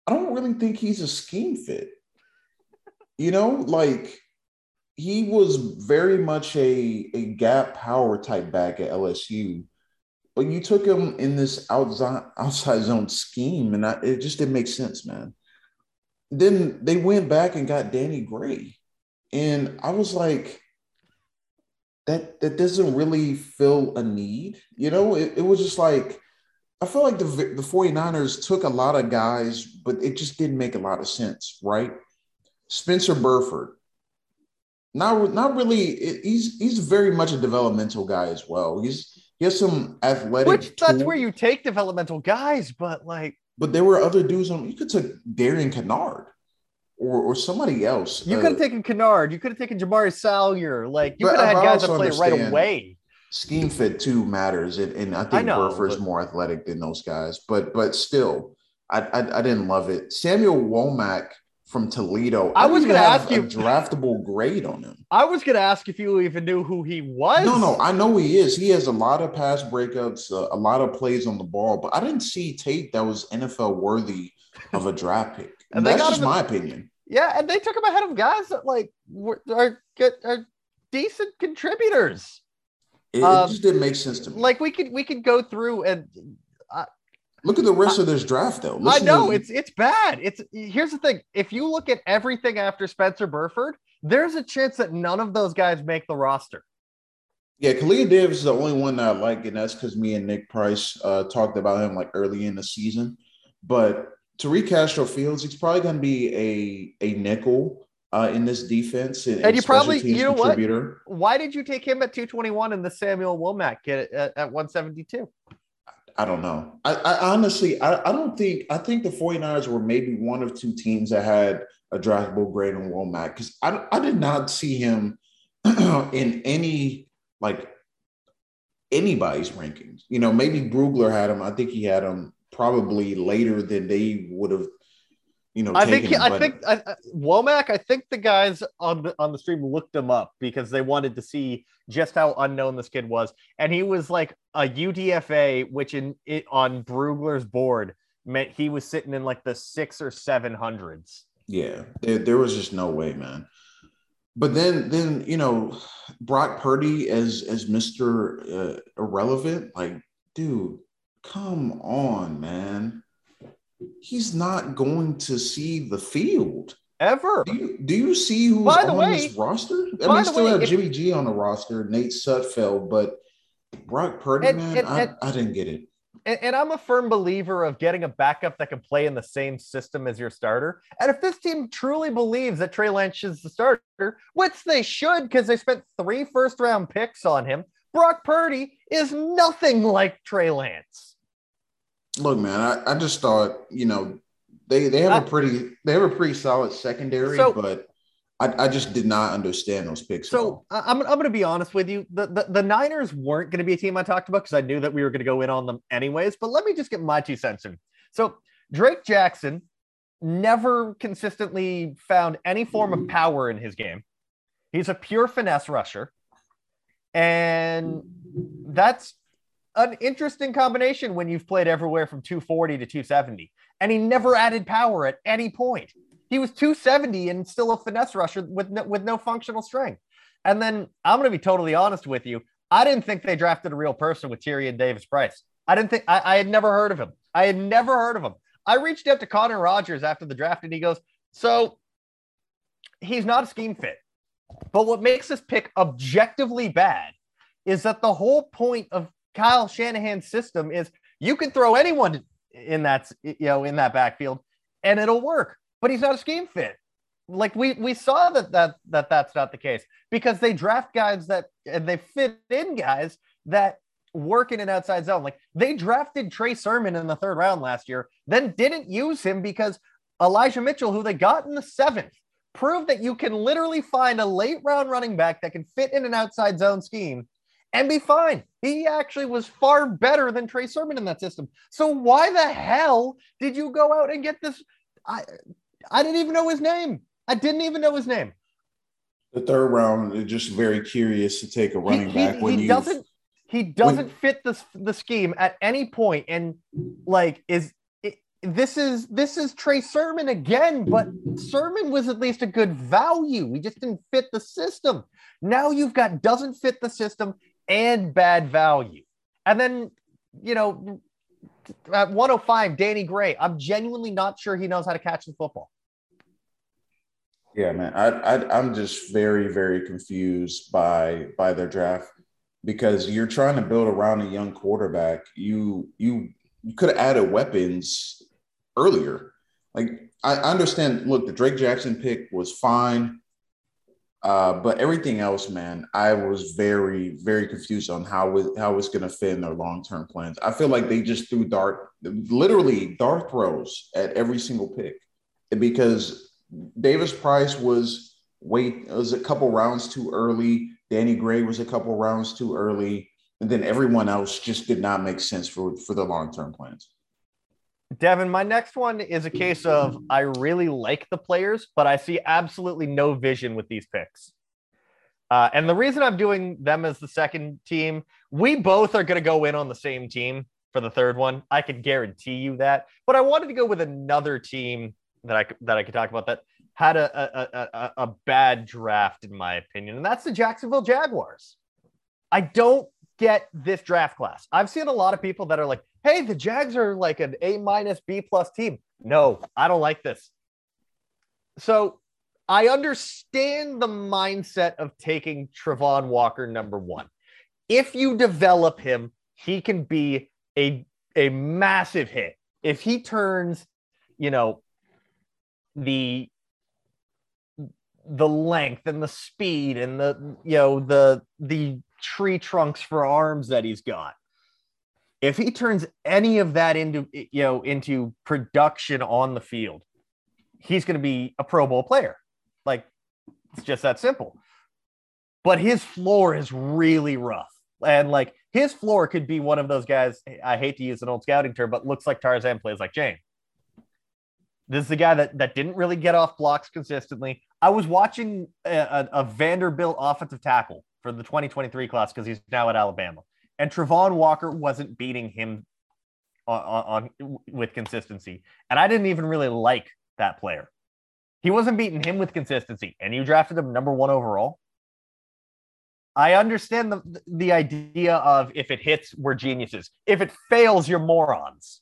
I don't really think he's a scheme fit. You know, like he was very much a, a gap power type back at LSU, but you took him in this outside outside zone scheme, and I, it just didn't make sense, man. Then they went back and got Danny Gray, and I was like, that that doesn't really fill a need. You know, it, it was just like I feel like the the 49ers took a lot of guys, but it just didn't make a lot of sense, right? Spencer Burford. Not, not really. He's he's very much a developmental guy as well. He's he has some athletic. Which that's tool- where you take developmental guys, but like but there were other dudes on. You could take Darian Kinnard. Or, or somebody else. You Uh, could have taken Kinnard. You could have taken Jamaree Salyer. Like you could have had guys that play right away. scheme fit too matters, and, and I think know, Burford's but- more athletic than those guys. But but still, I I, I didn't love it. Samuel Womack from Toledo. I was gonna ask a you- draftable grade on him. I was gonna ask if you even knew who he was. No, no, I know he is. He has a lot of pass breakups, uh, a lot of plays on the ball, but I didn't see tape that was NFL worthy of a draft pick. And they That's got just him my opinion. Yeah, and they took him ahead of guys that like were, are good, are decent contributors. It, it Um, just didn't make sense to me. Like we could we could go through and Look at the rest of this draft, though. I know it's it's bad. It's here's the thing: if you look at everything after Spencer Burford, there's a chance that none of those guys make the roster. Yeah, Kalia Davis is the only one that I like, and that's because me and Nick Price uh, talked about him like early in the season. But Tariq Castro Fields, he's probably going to be a a nickel uh, in this defense, and, And you probably- you know what? Why did you take him at 221 and the Samuel Womack at, at, at 172? I don't know. I, I honestly, I, I don't think. I think the 49ers were maybe one of two teams that had a draftable grade on Womack because I, I did not see him *clears throat* in any like anybody's rankings. You know, maybe Brugler had him. I think he had him probably later than they would have. You know, I think him, I but- think I, I- Womack. I think the guys on the on the stream looked him up because they wanted to see just how unknown this kid was, and he was like a UDFA, which in it on Brugler's board meant he was sitting in like the six or seven hundreds. Yeah, there, there was just no way, man. But then, then you know, Brock Purdy as as Mister uh, Irrelevant, like, dude, come on, man. He's not going to see the field. Ever. Do you, do you see who's By the on way- this roster? I mean, still way, have if- Jimmy G on the roster, Nate Sudfeld, but Brock Purdy, And- man, and- I, and- I didn't get it. And, and I'm a firm believer of getting a backup that can play in the same system as your starter. And if this team truly believes that Trey Lance is the starter, which they should because they spent three first round picks on him, Brock Purdy is nothing like Trey Lance. Look, man, I, I just thought, you know, they they have a uh, pretty they have a pretty solid secondary, So- but I, I just did not understand those picks. So. I'm, I'm going to be honest with you. The, the, the Niners weren't going to be a team I talked about because I knew that we were going to go in on them anyways. But let me just get my two cents in. So Drake Jackson never consistently found any form of power in his game. He's a pure finesse rusher. And that's an interesting combination when you've played everywhere from 240 to 270. And he never added power at any point. He was 270 and still a finesse rusher with no, with no functional strength. And then I'm going to be totally honest with you. I didn't think they drafted a real person with Tyrion Davis Price. I didn't think I, I had never heard of him. I had never heard of him. I reached out to Connor Rogers after the draft and he goes, So he's not a scheme fit. But what makes this pick objectively bad is that the whole point of Kyle Shanahan's system is you can throw anyone in that you know in that backfield and it'll work. But he's not a scheme fit. Like we we saw that that that that's not the case because they draft guys that and they fit in guys that work in an outside zone. Like they drafted Trey Sermon in the third round last year, then didn't use him because Elijah Mitchell, who they got in the seventh, proved that you can literally find a late round running back that can fit in an outside zone scheme and be fine. He actually was far better than Trey Sermon in that system. So why the hell did you go out and get this? I I didn't even know his name. I didn't even know his name. the third round, just very curious to take a running he, back when he you doesn't he doesn't fit the the scheme at any point and like is this is this is Trey Sermon again, but Sermon was at least a good value. He just didn't fit the system. Now you've got doesn't fit the system and bad value. And then, you know, at 105, Danny Gray, I'm genuinely not sure he knows how to catch the football. Yeah, man. I, I I'm just very very confused by by their draft because you're trying to build around a young quarterback. You you you could have added weapons earlier. Like I understand. Look, the Drake Jackson pick was fine, uh, but everything else, man, I was very very confused on how it, how it's going to fit in their long term plans. I feel like they just threw dart, literally dart throws at every single pick because Davis Price was wait was a couple rounds too early. Danny Gray was a couple rounds too early, and then everyone else just did not make sense for for the long term plans. Devin, my next one is a case of I really like the players, but I see absolutely no vision with these picks. Uh, and the reason I'm doing them as the second team, we both are going to go in on the same team for the third one. I can guarantee you that. But I wanted to go with another team that I that I could talk about that had a a, a, a bad draft, in my opinion, and that's the Jacksonville Jaguars. I don't get this draft class. I've seen a lot of people that are like, hey, the Jags are like an A minus B plus team. No, I don't like this. So I understand the mindset of taking Travon Walker number one. If you develop him, he can be a, a massive hit. If he turns, you know, the the length and the speed and the you know the the tree trunks for arms that he's got. If he turns any of that into you know into production on the field he's going to be a pro bowl player. Like it's just that simple. But his floor is really rough. And like his floor could be one of those guys i hate to use an old scouting term but looks like tarzan plays like jane. This is the guy that, that didn't really get off blocks consistently. I was watching a, a, a Vanderbilt offensive tackle for the 2023 class because he's now at Alabama. And Travon Walker wasn't beating him on, on, with consistency. And I didn't even really like that player. He wasn't beating him with consistency. And you drafted him number one overall. I understand the, the idea of if it hits, we're geniuses. If it fails, you're morons.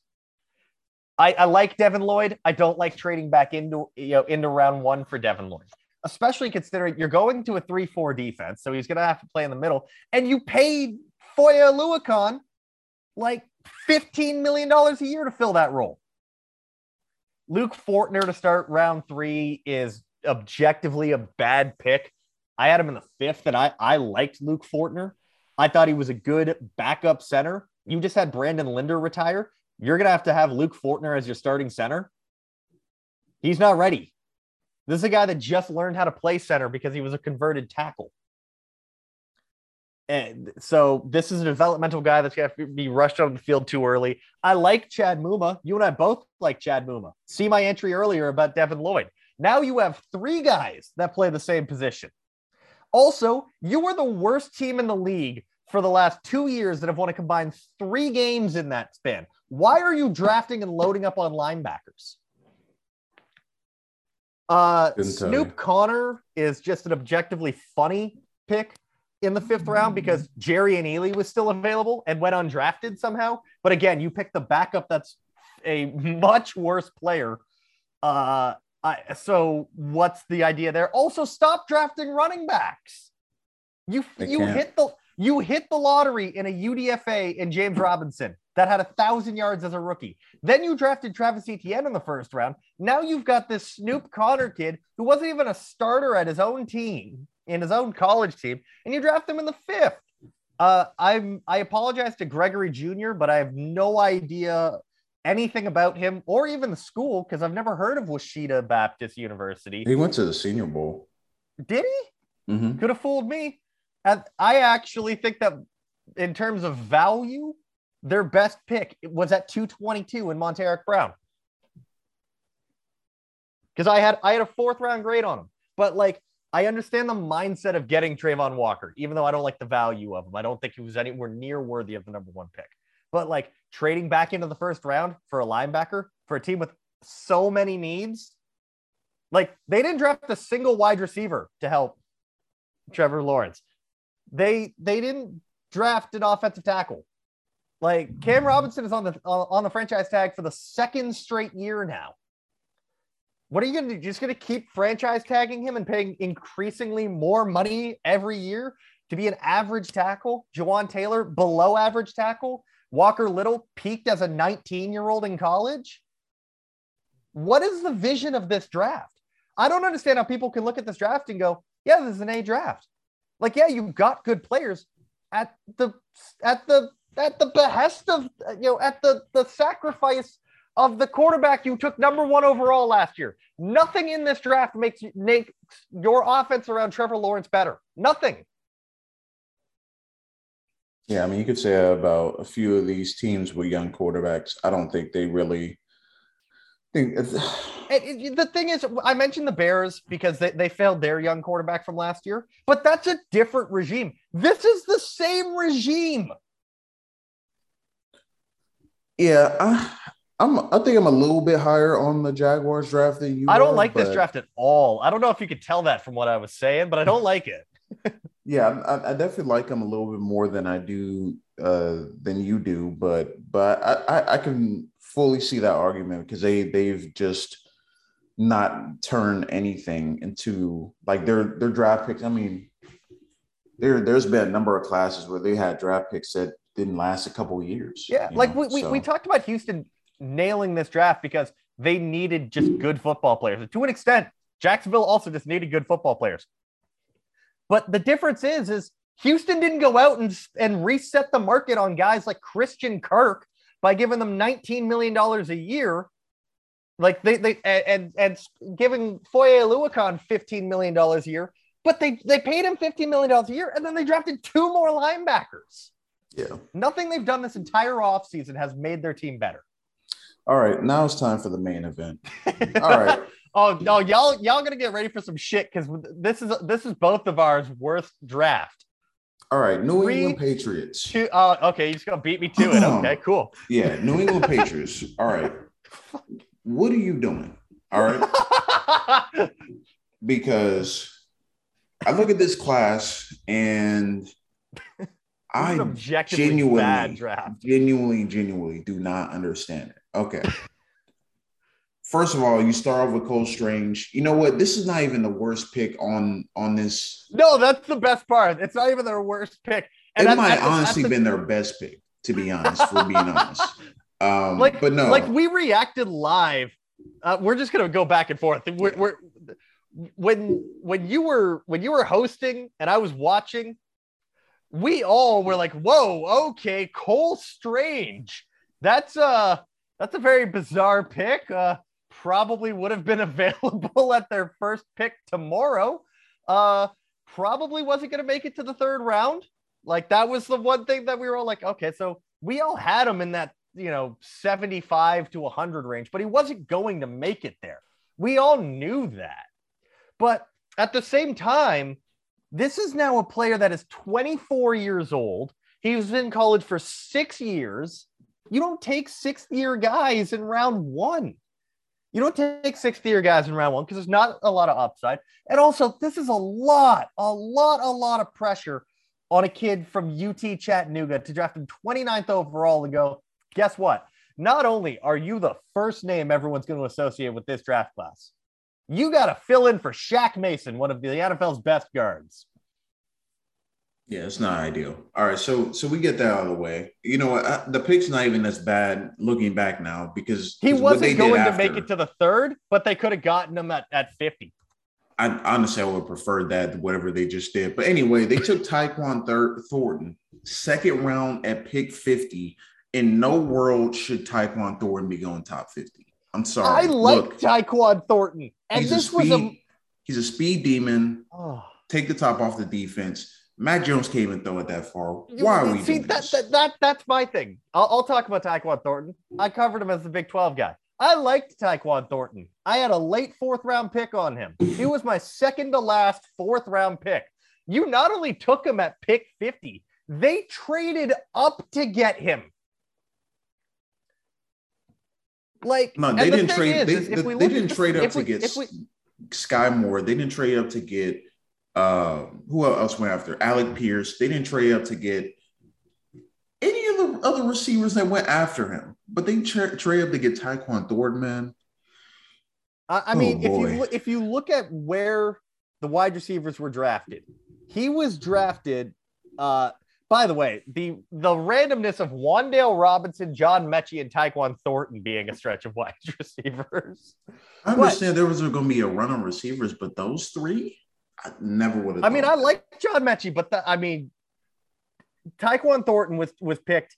I, I like Devin Lloyd. I don't like trading back into you know into round one for Devin Lloyd, especially considering you're going to a three-four defense, so he's going to have to play in the middle, and you paid Foye Oluokun like fifteen million dollars a year to fill that role. Luke Fortner to start round three is objectively a bad pick. I had him in the fifth, and I I liked Luke Fortner. I thought he was a good backup center. You just had Brandon Linder retire you're going to have to have Luke Fortner as your starting center. He's not ready. This is a guy that just learned how to play center because he was a converted tackle. And so this is a developmental guy that's going to be rushed on the field too early. I like Chad Muma. You and I both like Chad Muma. See my entry earlier about Devin Lloyd. Now you have three guys that play the same position. Also, you were the worst team in the league for the last two years that have won a combined three games in that span. Why are you drafting and loading up on linebackers? Uh, Snoop Conner is just an objectively funny pick in the fifth round because Jerrion Ealy was still available and went undrafted somehow. But again, you pick the backup that's a much worse player. Uh, I, so what's the idea there? Also, stop drafting running backs. You they you can't. hit the you hit the lottery in a UDFA in James Robinson that had a thousand yards as a rookie. Then you drafted Travis Etienne in the first round. Now you've got this Snoop Conner kid who wasn't even a starter at his own team, in his own college team, and you draft him in the fifth. Uh, I'm I apologize to Gregory Jr., but I have no idea anything about him or even the school because I've never heard of Ouachita Baptist University. He went to the Senior Bowl. Did he? Mm-hmm. Could have fooled me. I actually think that in terms of value, their best pick was at 222 in Montaric Brown. Because I had I had a fourth round grade on him. But like I understand the mindset of getting Travon Walker, even though I don't like the value of him. I don't think he was anywhere near worthy of the number one pick. But like trading back into the first round for a linebacker for a team with so many needs, like they didn't draft a single wide receiver to help Trevor Lawrence. They they didn't draft an offensive tackle. Like Cam Robinson is on the uh, on the franchise tag for the second straight year now. What are you going to do? Just going to keep franchise tagging him and paying increasingly more money every year to be an average tackle? Jawaan Taylor, below average tackle. Walker Little peaked as a 19 year old in college. What is the vision of this draft? I don't understand how people can look at this draft and go, yeah, this is an A draft. Like, yeah, you've got good players at the at the at the behest of you know at the the sacrifice of the quarterback you took number one overall last year. Nothing in this draft makes makes your offense around Trevor Lawrence better. Nothing. Yeah, I mean, you could say about a few of these teams with young quarterbacks. I don't think they really think. It, *sighs* the thing is, I mentioned the Bears because they, they failed their young quarterback from last year, but that's a different regime. This is the same regime. Yeah, I, I'm. I think I'm a little bit higher on the Jaguars draft than you. I don't are, like this draft at all. I don't know if you could tell that from what I was saying, but I don't like it. *laughs* Yeah, I, I definitely like them a little bit more than I do uh, than you do, but but I, I, I can fully see that argument because they they've just not turned anything into like their their draft picks. I mean, there there's been a number of classes where they had draft picks that didn't last a couple of years. Yeah, like know, we, we, so- we talked about Houston nailing this draft because they needed just good football players. And to an extent, Jacksonville also just needed good football players. But the difference is, is Houston didn't go out and, and reset the market on guys like Christian Kirk by giving them $19 million a year. Like they they and and giving Foye Oluokun $15 million a year, but they they paid him $15 million a year, and then they drafted two more linebackers. Yeah. Nothing they've done this entire offseason has made their team better. All right, now it's time for the main event. *laughs* All right. Oh no, y'all y'all gonna get ready for some shit because this is this is both of ours worst draft. All right, New Three, England Patriots. Two, uh, okay, you just gonna beat me to it. Okay, cool. Yeah, New England Patriots. All right. What are you doing? All right. *laughs* Because I look at this class and I objectively genuinely, bad draft. genuinely, genuinely do not understand it. Okay. *laughs* First of all, you start off with Cole Strange. You know what? This is not even the worst pick on on this. No, that's the best part. It's not even their worst pick. And it that's- might that's honestly that's the- been their best pick, to be honest. For being honest, *laughs* um, like but no, like we reacted live. Uh, we're just gonna go back and forth. We're, we're when when you were when you were hosting and I was watching, we all were like, "Whoa, okay, Cole Strange. That's uh that's a very bizarre pick. Uh, probably would have been *laughs* available at their first pick tomorrow. Uh, probably wasn't gonna make it to the third round. Like that was the one thing that we were all like, okay, so we all had him in that you know 75 to 100 range, but he wasn't going to make it there. We all knew that. But at the same time, this is now a player that is 24 years old. He was in college for six years. You don't take sixth year guys in round one. You don't take sixth year guys in round one because there's not a lot of upside. And also, this is a lot, a lot, a lot of pressure on a kid from UT Chattanooga to draft him 29th overall and go, guess what? Not only are you the first name everyone's going to associate with this draft class, you got to fill in for Shaq Mason, one of the NFL's best guards. Yeah, it's not ideal. All right, so so we get that out of the way. You know, what? I, the pick's not even as bad looking back now because he wasn't going to after- make it to the third, but they could have gotten him at, at 50. I honestly I would have preferred that whatever they just did. But anyway, they took *laughs* Tyquan Thir- Thornton second round at pick fifty. In no world should Tyquan Thornton be going top fifty. I'm sorry. I like Look, Tyquan Thornton. And he's a this was speed. a. He's a speed demon. Oh. Take the top off the defense. Mac Jones can't even throw it that far. Why are we See, doing that, this? that, that, that's my thing. I'll, I'll talk about Tyquan Thornton. I covered him as the Big 12 guy. I liked Tyquan Thornton. I had a late fourth round pick on him. He was my second to last fourth round pick. You not only took him at pick 50, they traded up to get him. Like, No, they the didn't trade. is, they is if they- we they look at didn't trade up to we- get we- Skyy Moore. They didn't trade up to get uh, who else went after Alec Pierce. They didn't trade up to get any of the other receivers that went after him. But they tra- trade up to get Tyquan Thornton. Man, I, I Oh, mean, if you look, if you look at where the wide receivers were drafted, he was drafted. Uh, by the way, the the randomness of Wandale Robinson, John Metchie, and Tyquan Thornton being a stretch of wide *laughs* receivers. I understand there was going to be a run on receivers, but those three, I never would have. I mean, I like John Metchie, but the, I mean, Tyquan Thornton was was picked.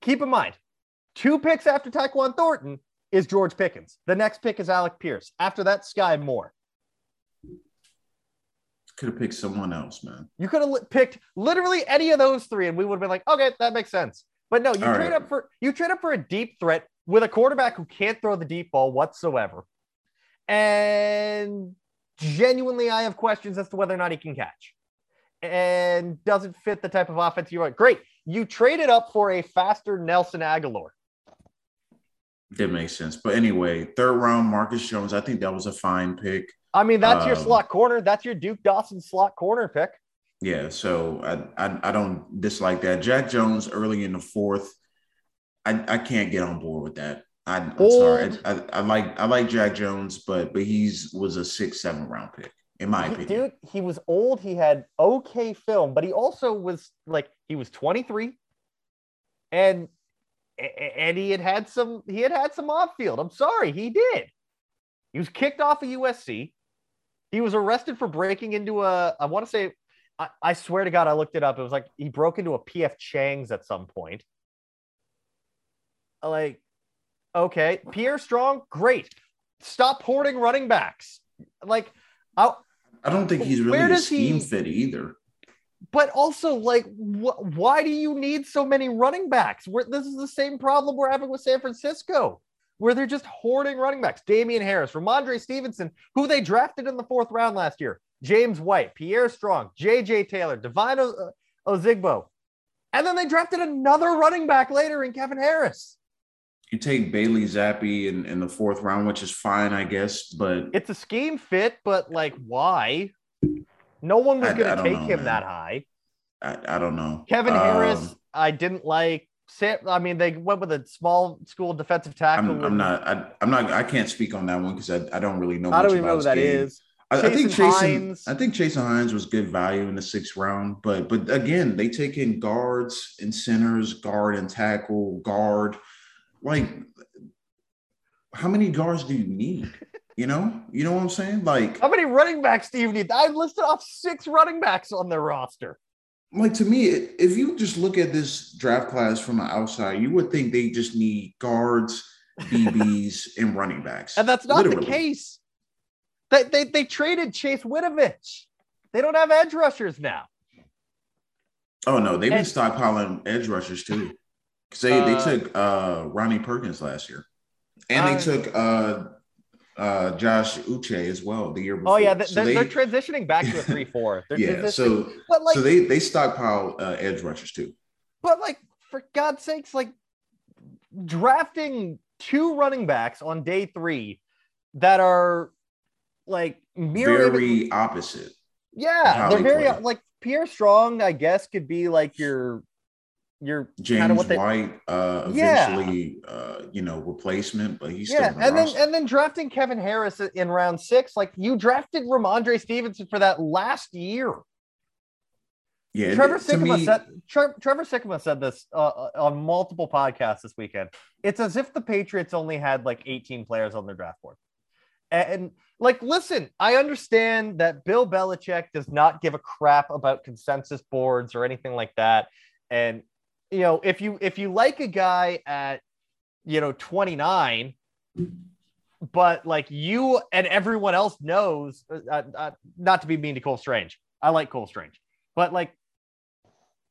Keep in mind, Two picks after Tyquan Thornton is George Pickens. The next pick is Alec Pierce. After that, Skyy Moore. Could have picked someone else, man. You could have li- picked literally any of those three, and we would have been like, okay, that makes sense. But no, you All trade right. up for you trade up for a deep threat with a quarterback who can't throw the deep ball whatsoever. And genuinely, I have questions as to whether or not he can catch. And doesn't fit the type of offense you want. Great. You traded up for a faster Nelson Agholor. That makes sense. But anyway, third round, Marcus Jones. I think that was a fine pick. I mean, that's your Um, slot corner. That's your Duke Dawson slot corner pick. Yeah, so I, I I don't dislike that. Jack Jones early in the fourth. I, I can't get on board with that. I, I'm sorry. I, I, I like I like Jack Jones, but but he's was a six seven round pick in my He- opinion. dude, he was old. He had okay film, but he also was like he was 23, and and he had had some he had had some off field. I'm sorry, he did. He was kicked off of USC. He was arrested for breaking into a. I want to say, I, I swear to God, I looked it up. It was like he broke into a PF Chang's at some point. Like, okay, Pierre Strong, great. Stop hoarding running backs. Like, I, I don't think he's really a does he- scheme fit either. but also like wh- why do you need so many running backs where this is the same problem we're having with san francisco where they're just hoarding running backs damien harris rhamondre stevenson who they drafted in the fourth round last year james white pierre strong jj taylor divine o- uh, ozigbo and then they drafted another running back later in kevin harris You take Bailey Zappe in, in the fourth round, which is fine, I guess, but it's a scheme fit but like why no one was going to take know, him man. that high I, I don't know. Kevin Harris, Um, I didn't like. Sam, I mean, they went with a small school defensive tackle. I'm, I'm not. I, I'm not. I can't speak on that one because I, I don't really know. I much don't even about know who that game. is. I, I think Jason Jason. I think Chasen Hines was good value in the sixth round, but but again, they take in guards and centers, guard and tackle, guard. Like, how many guards do you need? You know, you know what I'm saying? Like, How many running backs do you need? I listed off six running backs on their roster. Like to me, if you just look at this draft class from the outside, you would think they just need guards, *laughs* BBs, and running backs. And that's not the case. They, they, they traded Chase Winovich. They don't have edge rushers now. Oh no, they've been And- stockpiling edge rushers too. Because they, they Uh, took uh Ronnie Perkins last year. And Uh, they took uh uh Josh Uche as well the year before. Oh yeah, So they're, they- they're transitioning back to a three-four. *laughs* Yeah, so but like, so they they stockpile uh, edge rushers too. but like, for God's sakes, like drafting two running backs on day three that are like Very opposite. Yeah, they're very play. like Pierre Strong. I guess could be like your your James kind of what they White uh Yeah. eventually uh you know replacement, but he's yeah, still in the and then and then drafting Kevin Harris in round six. Like you drafted Rhamondre Stevenson for that last year. yeah, Trevor Sikkema said Tre- Trevor Sikkema said this uh, on multiple podcasts this weekend. It's as if the Patriots only had like 18 players on their draft board. And like, listen, I understand that Bill Belichick does not give a crap about consensus boards or anything like that. And you know, if you if you like a guy at you know 29, but like you and everyone else knows, uh, uh, not to be mean to Cole Strange, I like Cole Strange, but like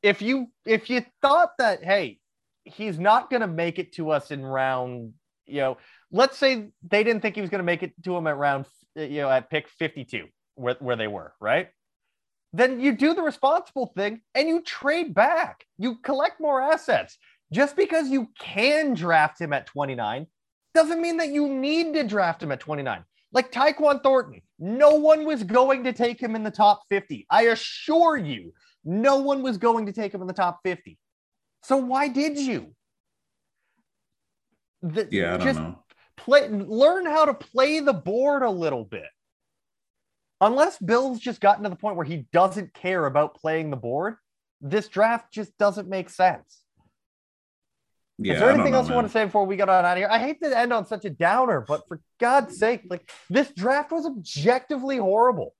if you if you thought that hey he's not going to make it to us in round you know let's say they didn't think he was going to make it to him at round you know at pick 52 where, where they were right then you do the responsible thing and you trade back you collect more assets just because you can draft him at 29 doesn't mean that you need to draft him at 29 like Tyquan Thornton, no one was going to take him in the top 50. I assure you, no one was going to take him in the top 50. So why did you? The- yeah, I don't just know. play learn how to play the board a little bit. Unless Bill's just gotten to the point where he doesn't care about playing the board, this draft just doesn't make sense. Yeah, Is there anything know, else you want to say before we get on out of here? I hate to end on such a downer, but for God's sake, like this draft was objectively horrible.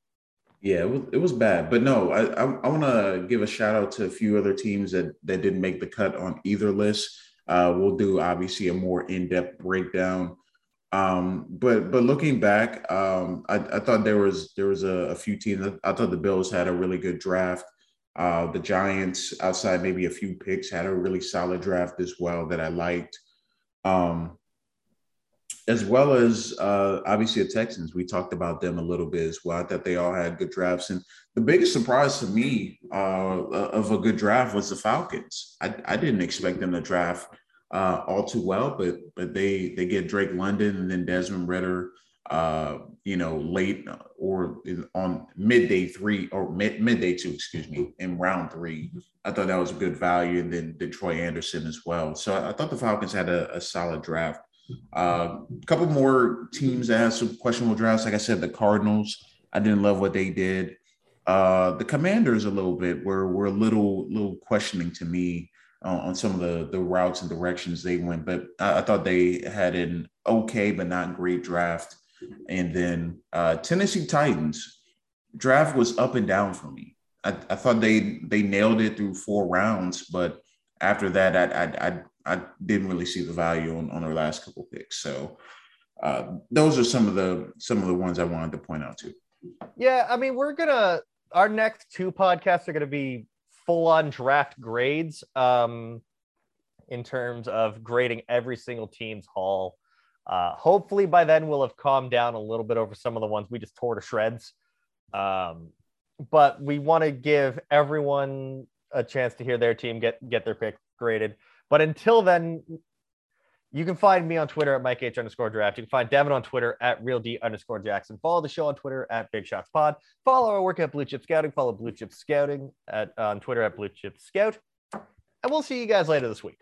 Yeah, it was, it was bad, but no, I I, I want to give a shout out to a few other teams that that didn't make the cut on either list. Uh, we'll do obviously a more in-depth breakdown. Um, but but looking back, um, I, I, thought there was there was a, a, few teams. I thought the Bills had a really good draft. Uh, the Giants, outside maybe a few picks, had a really solid draft as well that I liked. Um, as well as uh, obviously the Texans. We talked about them a little bit as well. I thought they all had good drafts. And the biggest surprise to me uh, of a good draft was the Falcons. I, I didn't expect them to draft uh, all too well, but but they they get Drake London and then Desmond Ridder, Uh, you know, late or on midday three or mid, midday two, excuse me, in round three. I thought that was a good value, and then Detroit Anderson as well. So I, I thought the Falcons had a, a solid draft. A uh, couple more teams that had some questionable drafts. Like I said, the Cardinals. I didn't love what they did. Uh, the Commanders a little bit were were a little little questioning to me uh, on some of the the routes and directions they went, but I, I, thought they had an okay but not great draft. And then uh, Tennessee Titans draft was up and down for me. I, I thought they they nailed it through four rounds, but after that, I I, I I didn't really see the value on, on our last couple picks. So uh, those are some of the some of the ones I wanted to point out too. Yeah, I mean, we're gonna our next two podcasts are gonna be full on draft grades um, in terms of grading every single team's haul. Uh, hopefully by then we'll have calmed down a little bit over some of the ones we just tore to shreds. Um, but we want to give everyone a chance to hear their team get get their pick graded. But until then, you can find me on Twitter at Mike H underscore draft. You can find Devin on Twitter at real D underscore Jackson. Follow the show on Twitter at Big Shots Pod. Follow our work at Blue Chip Scouting. Follow Blue Chip Scouting at on Twitter at Blue Chip Scout. And we'll see you guys later this week.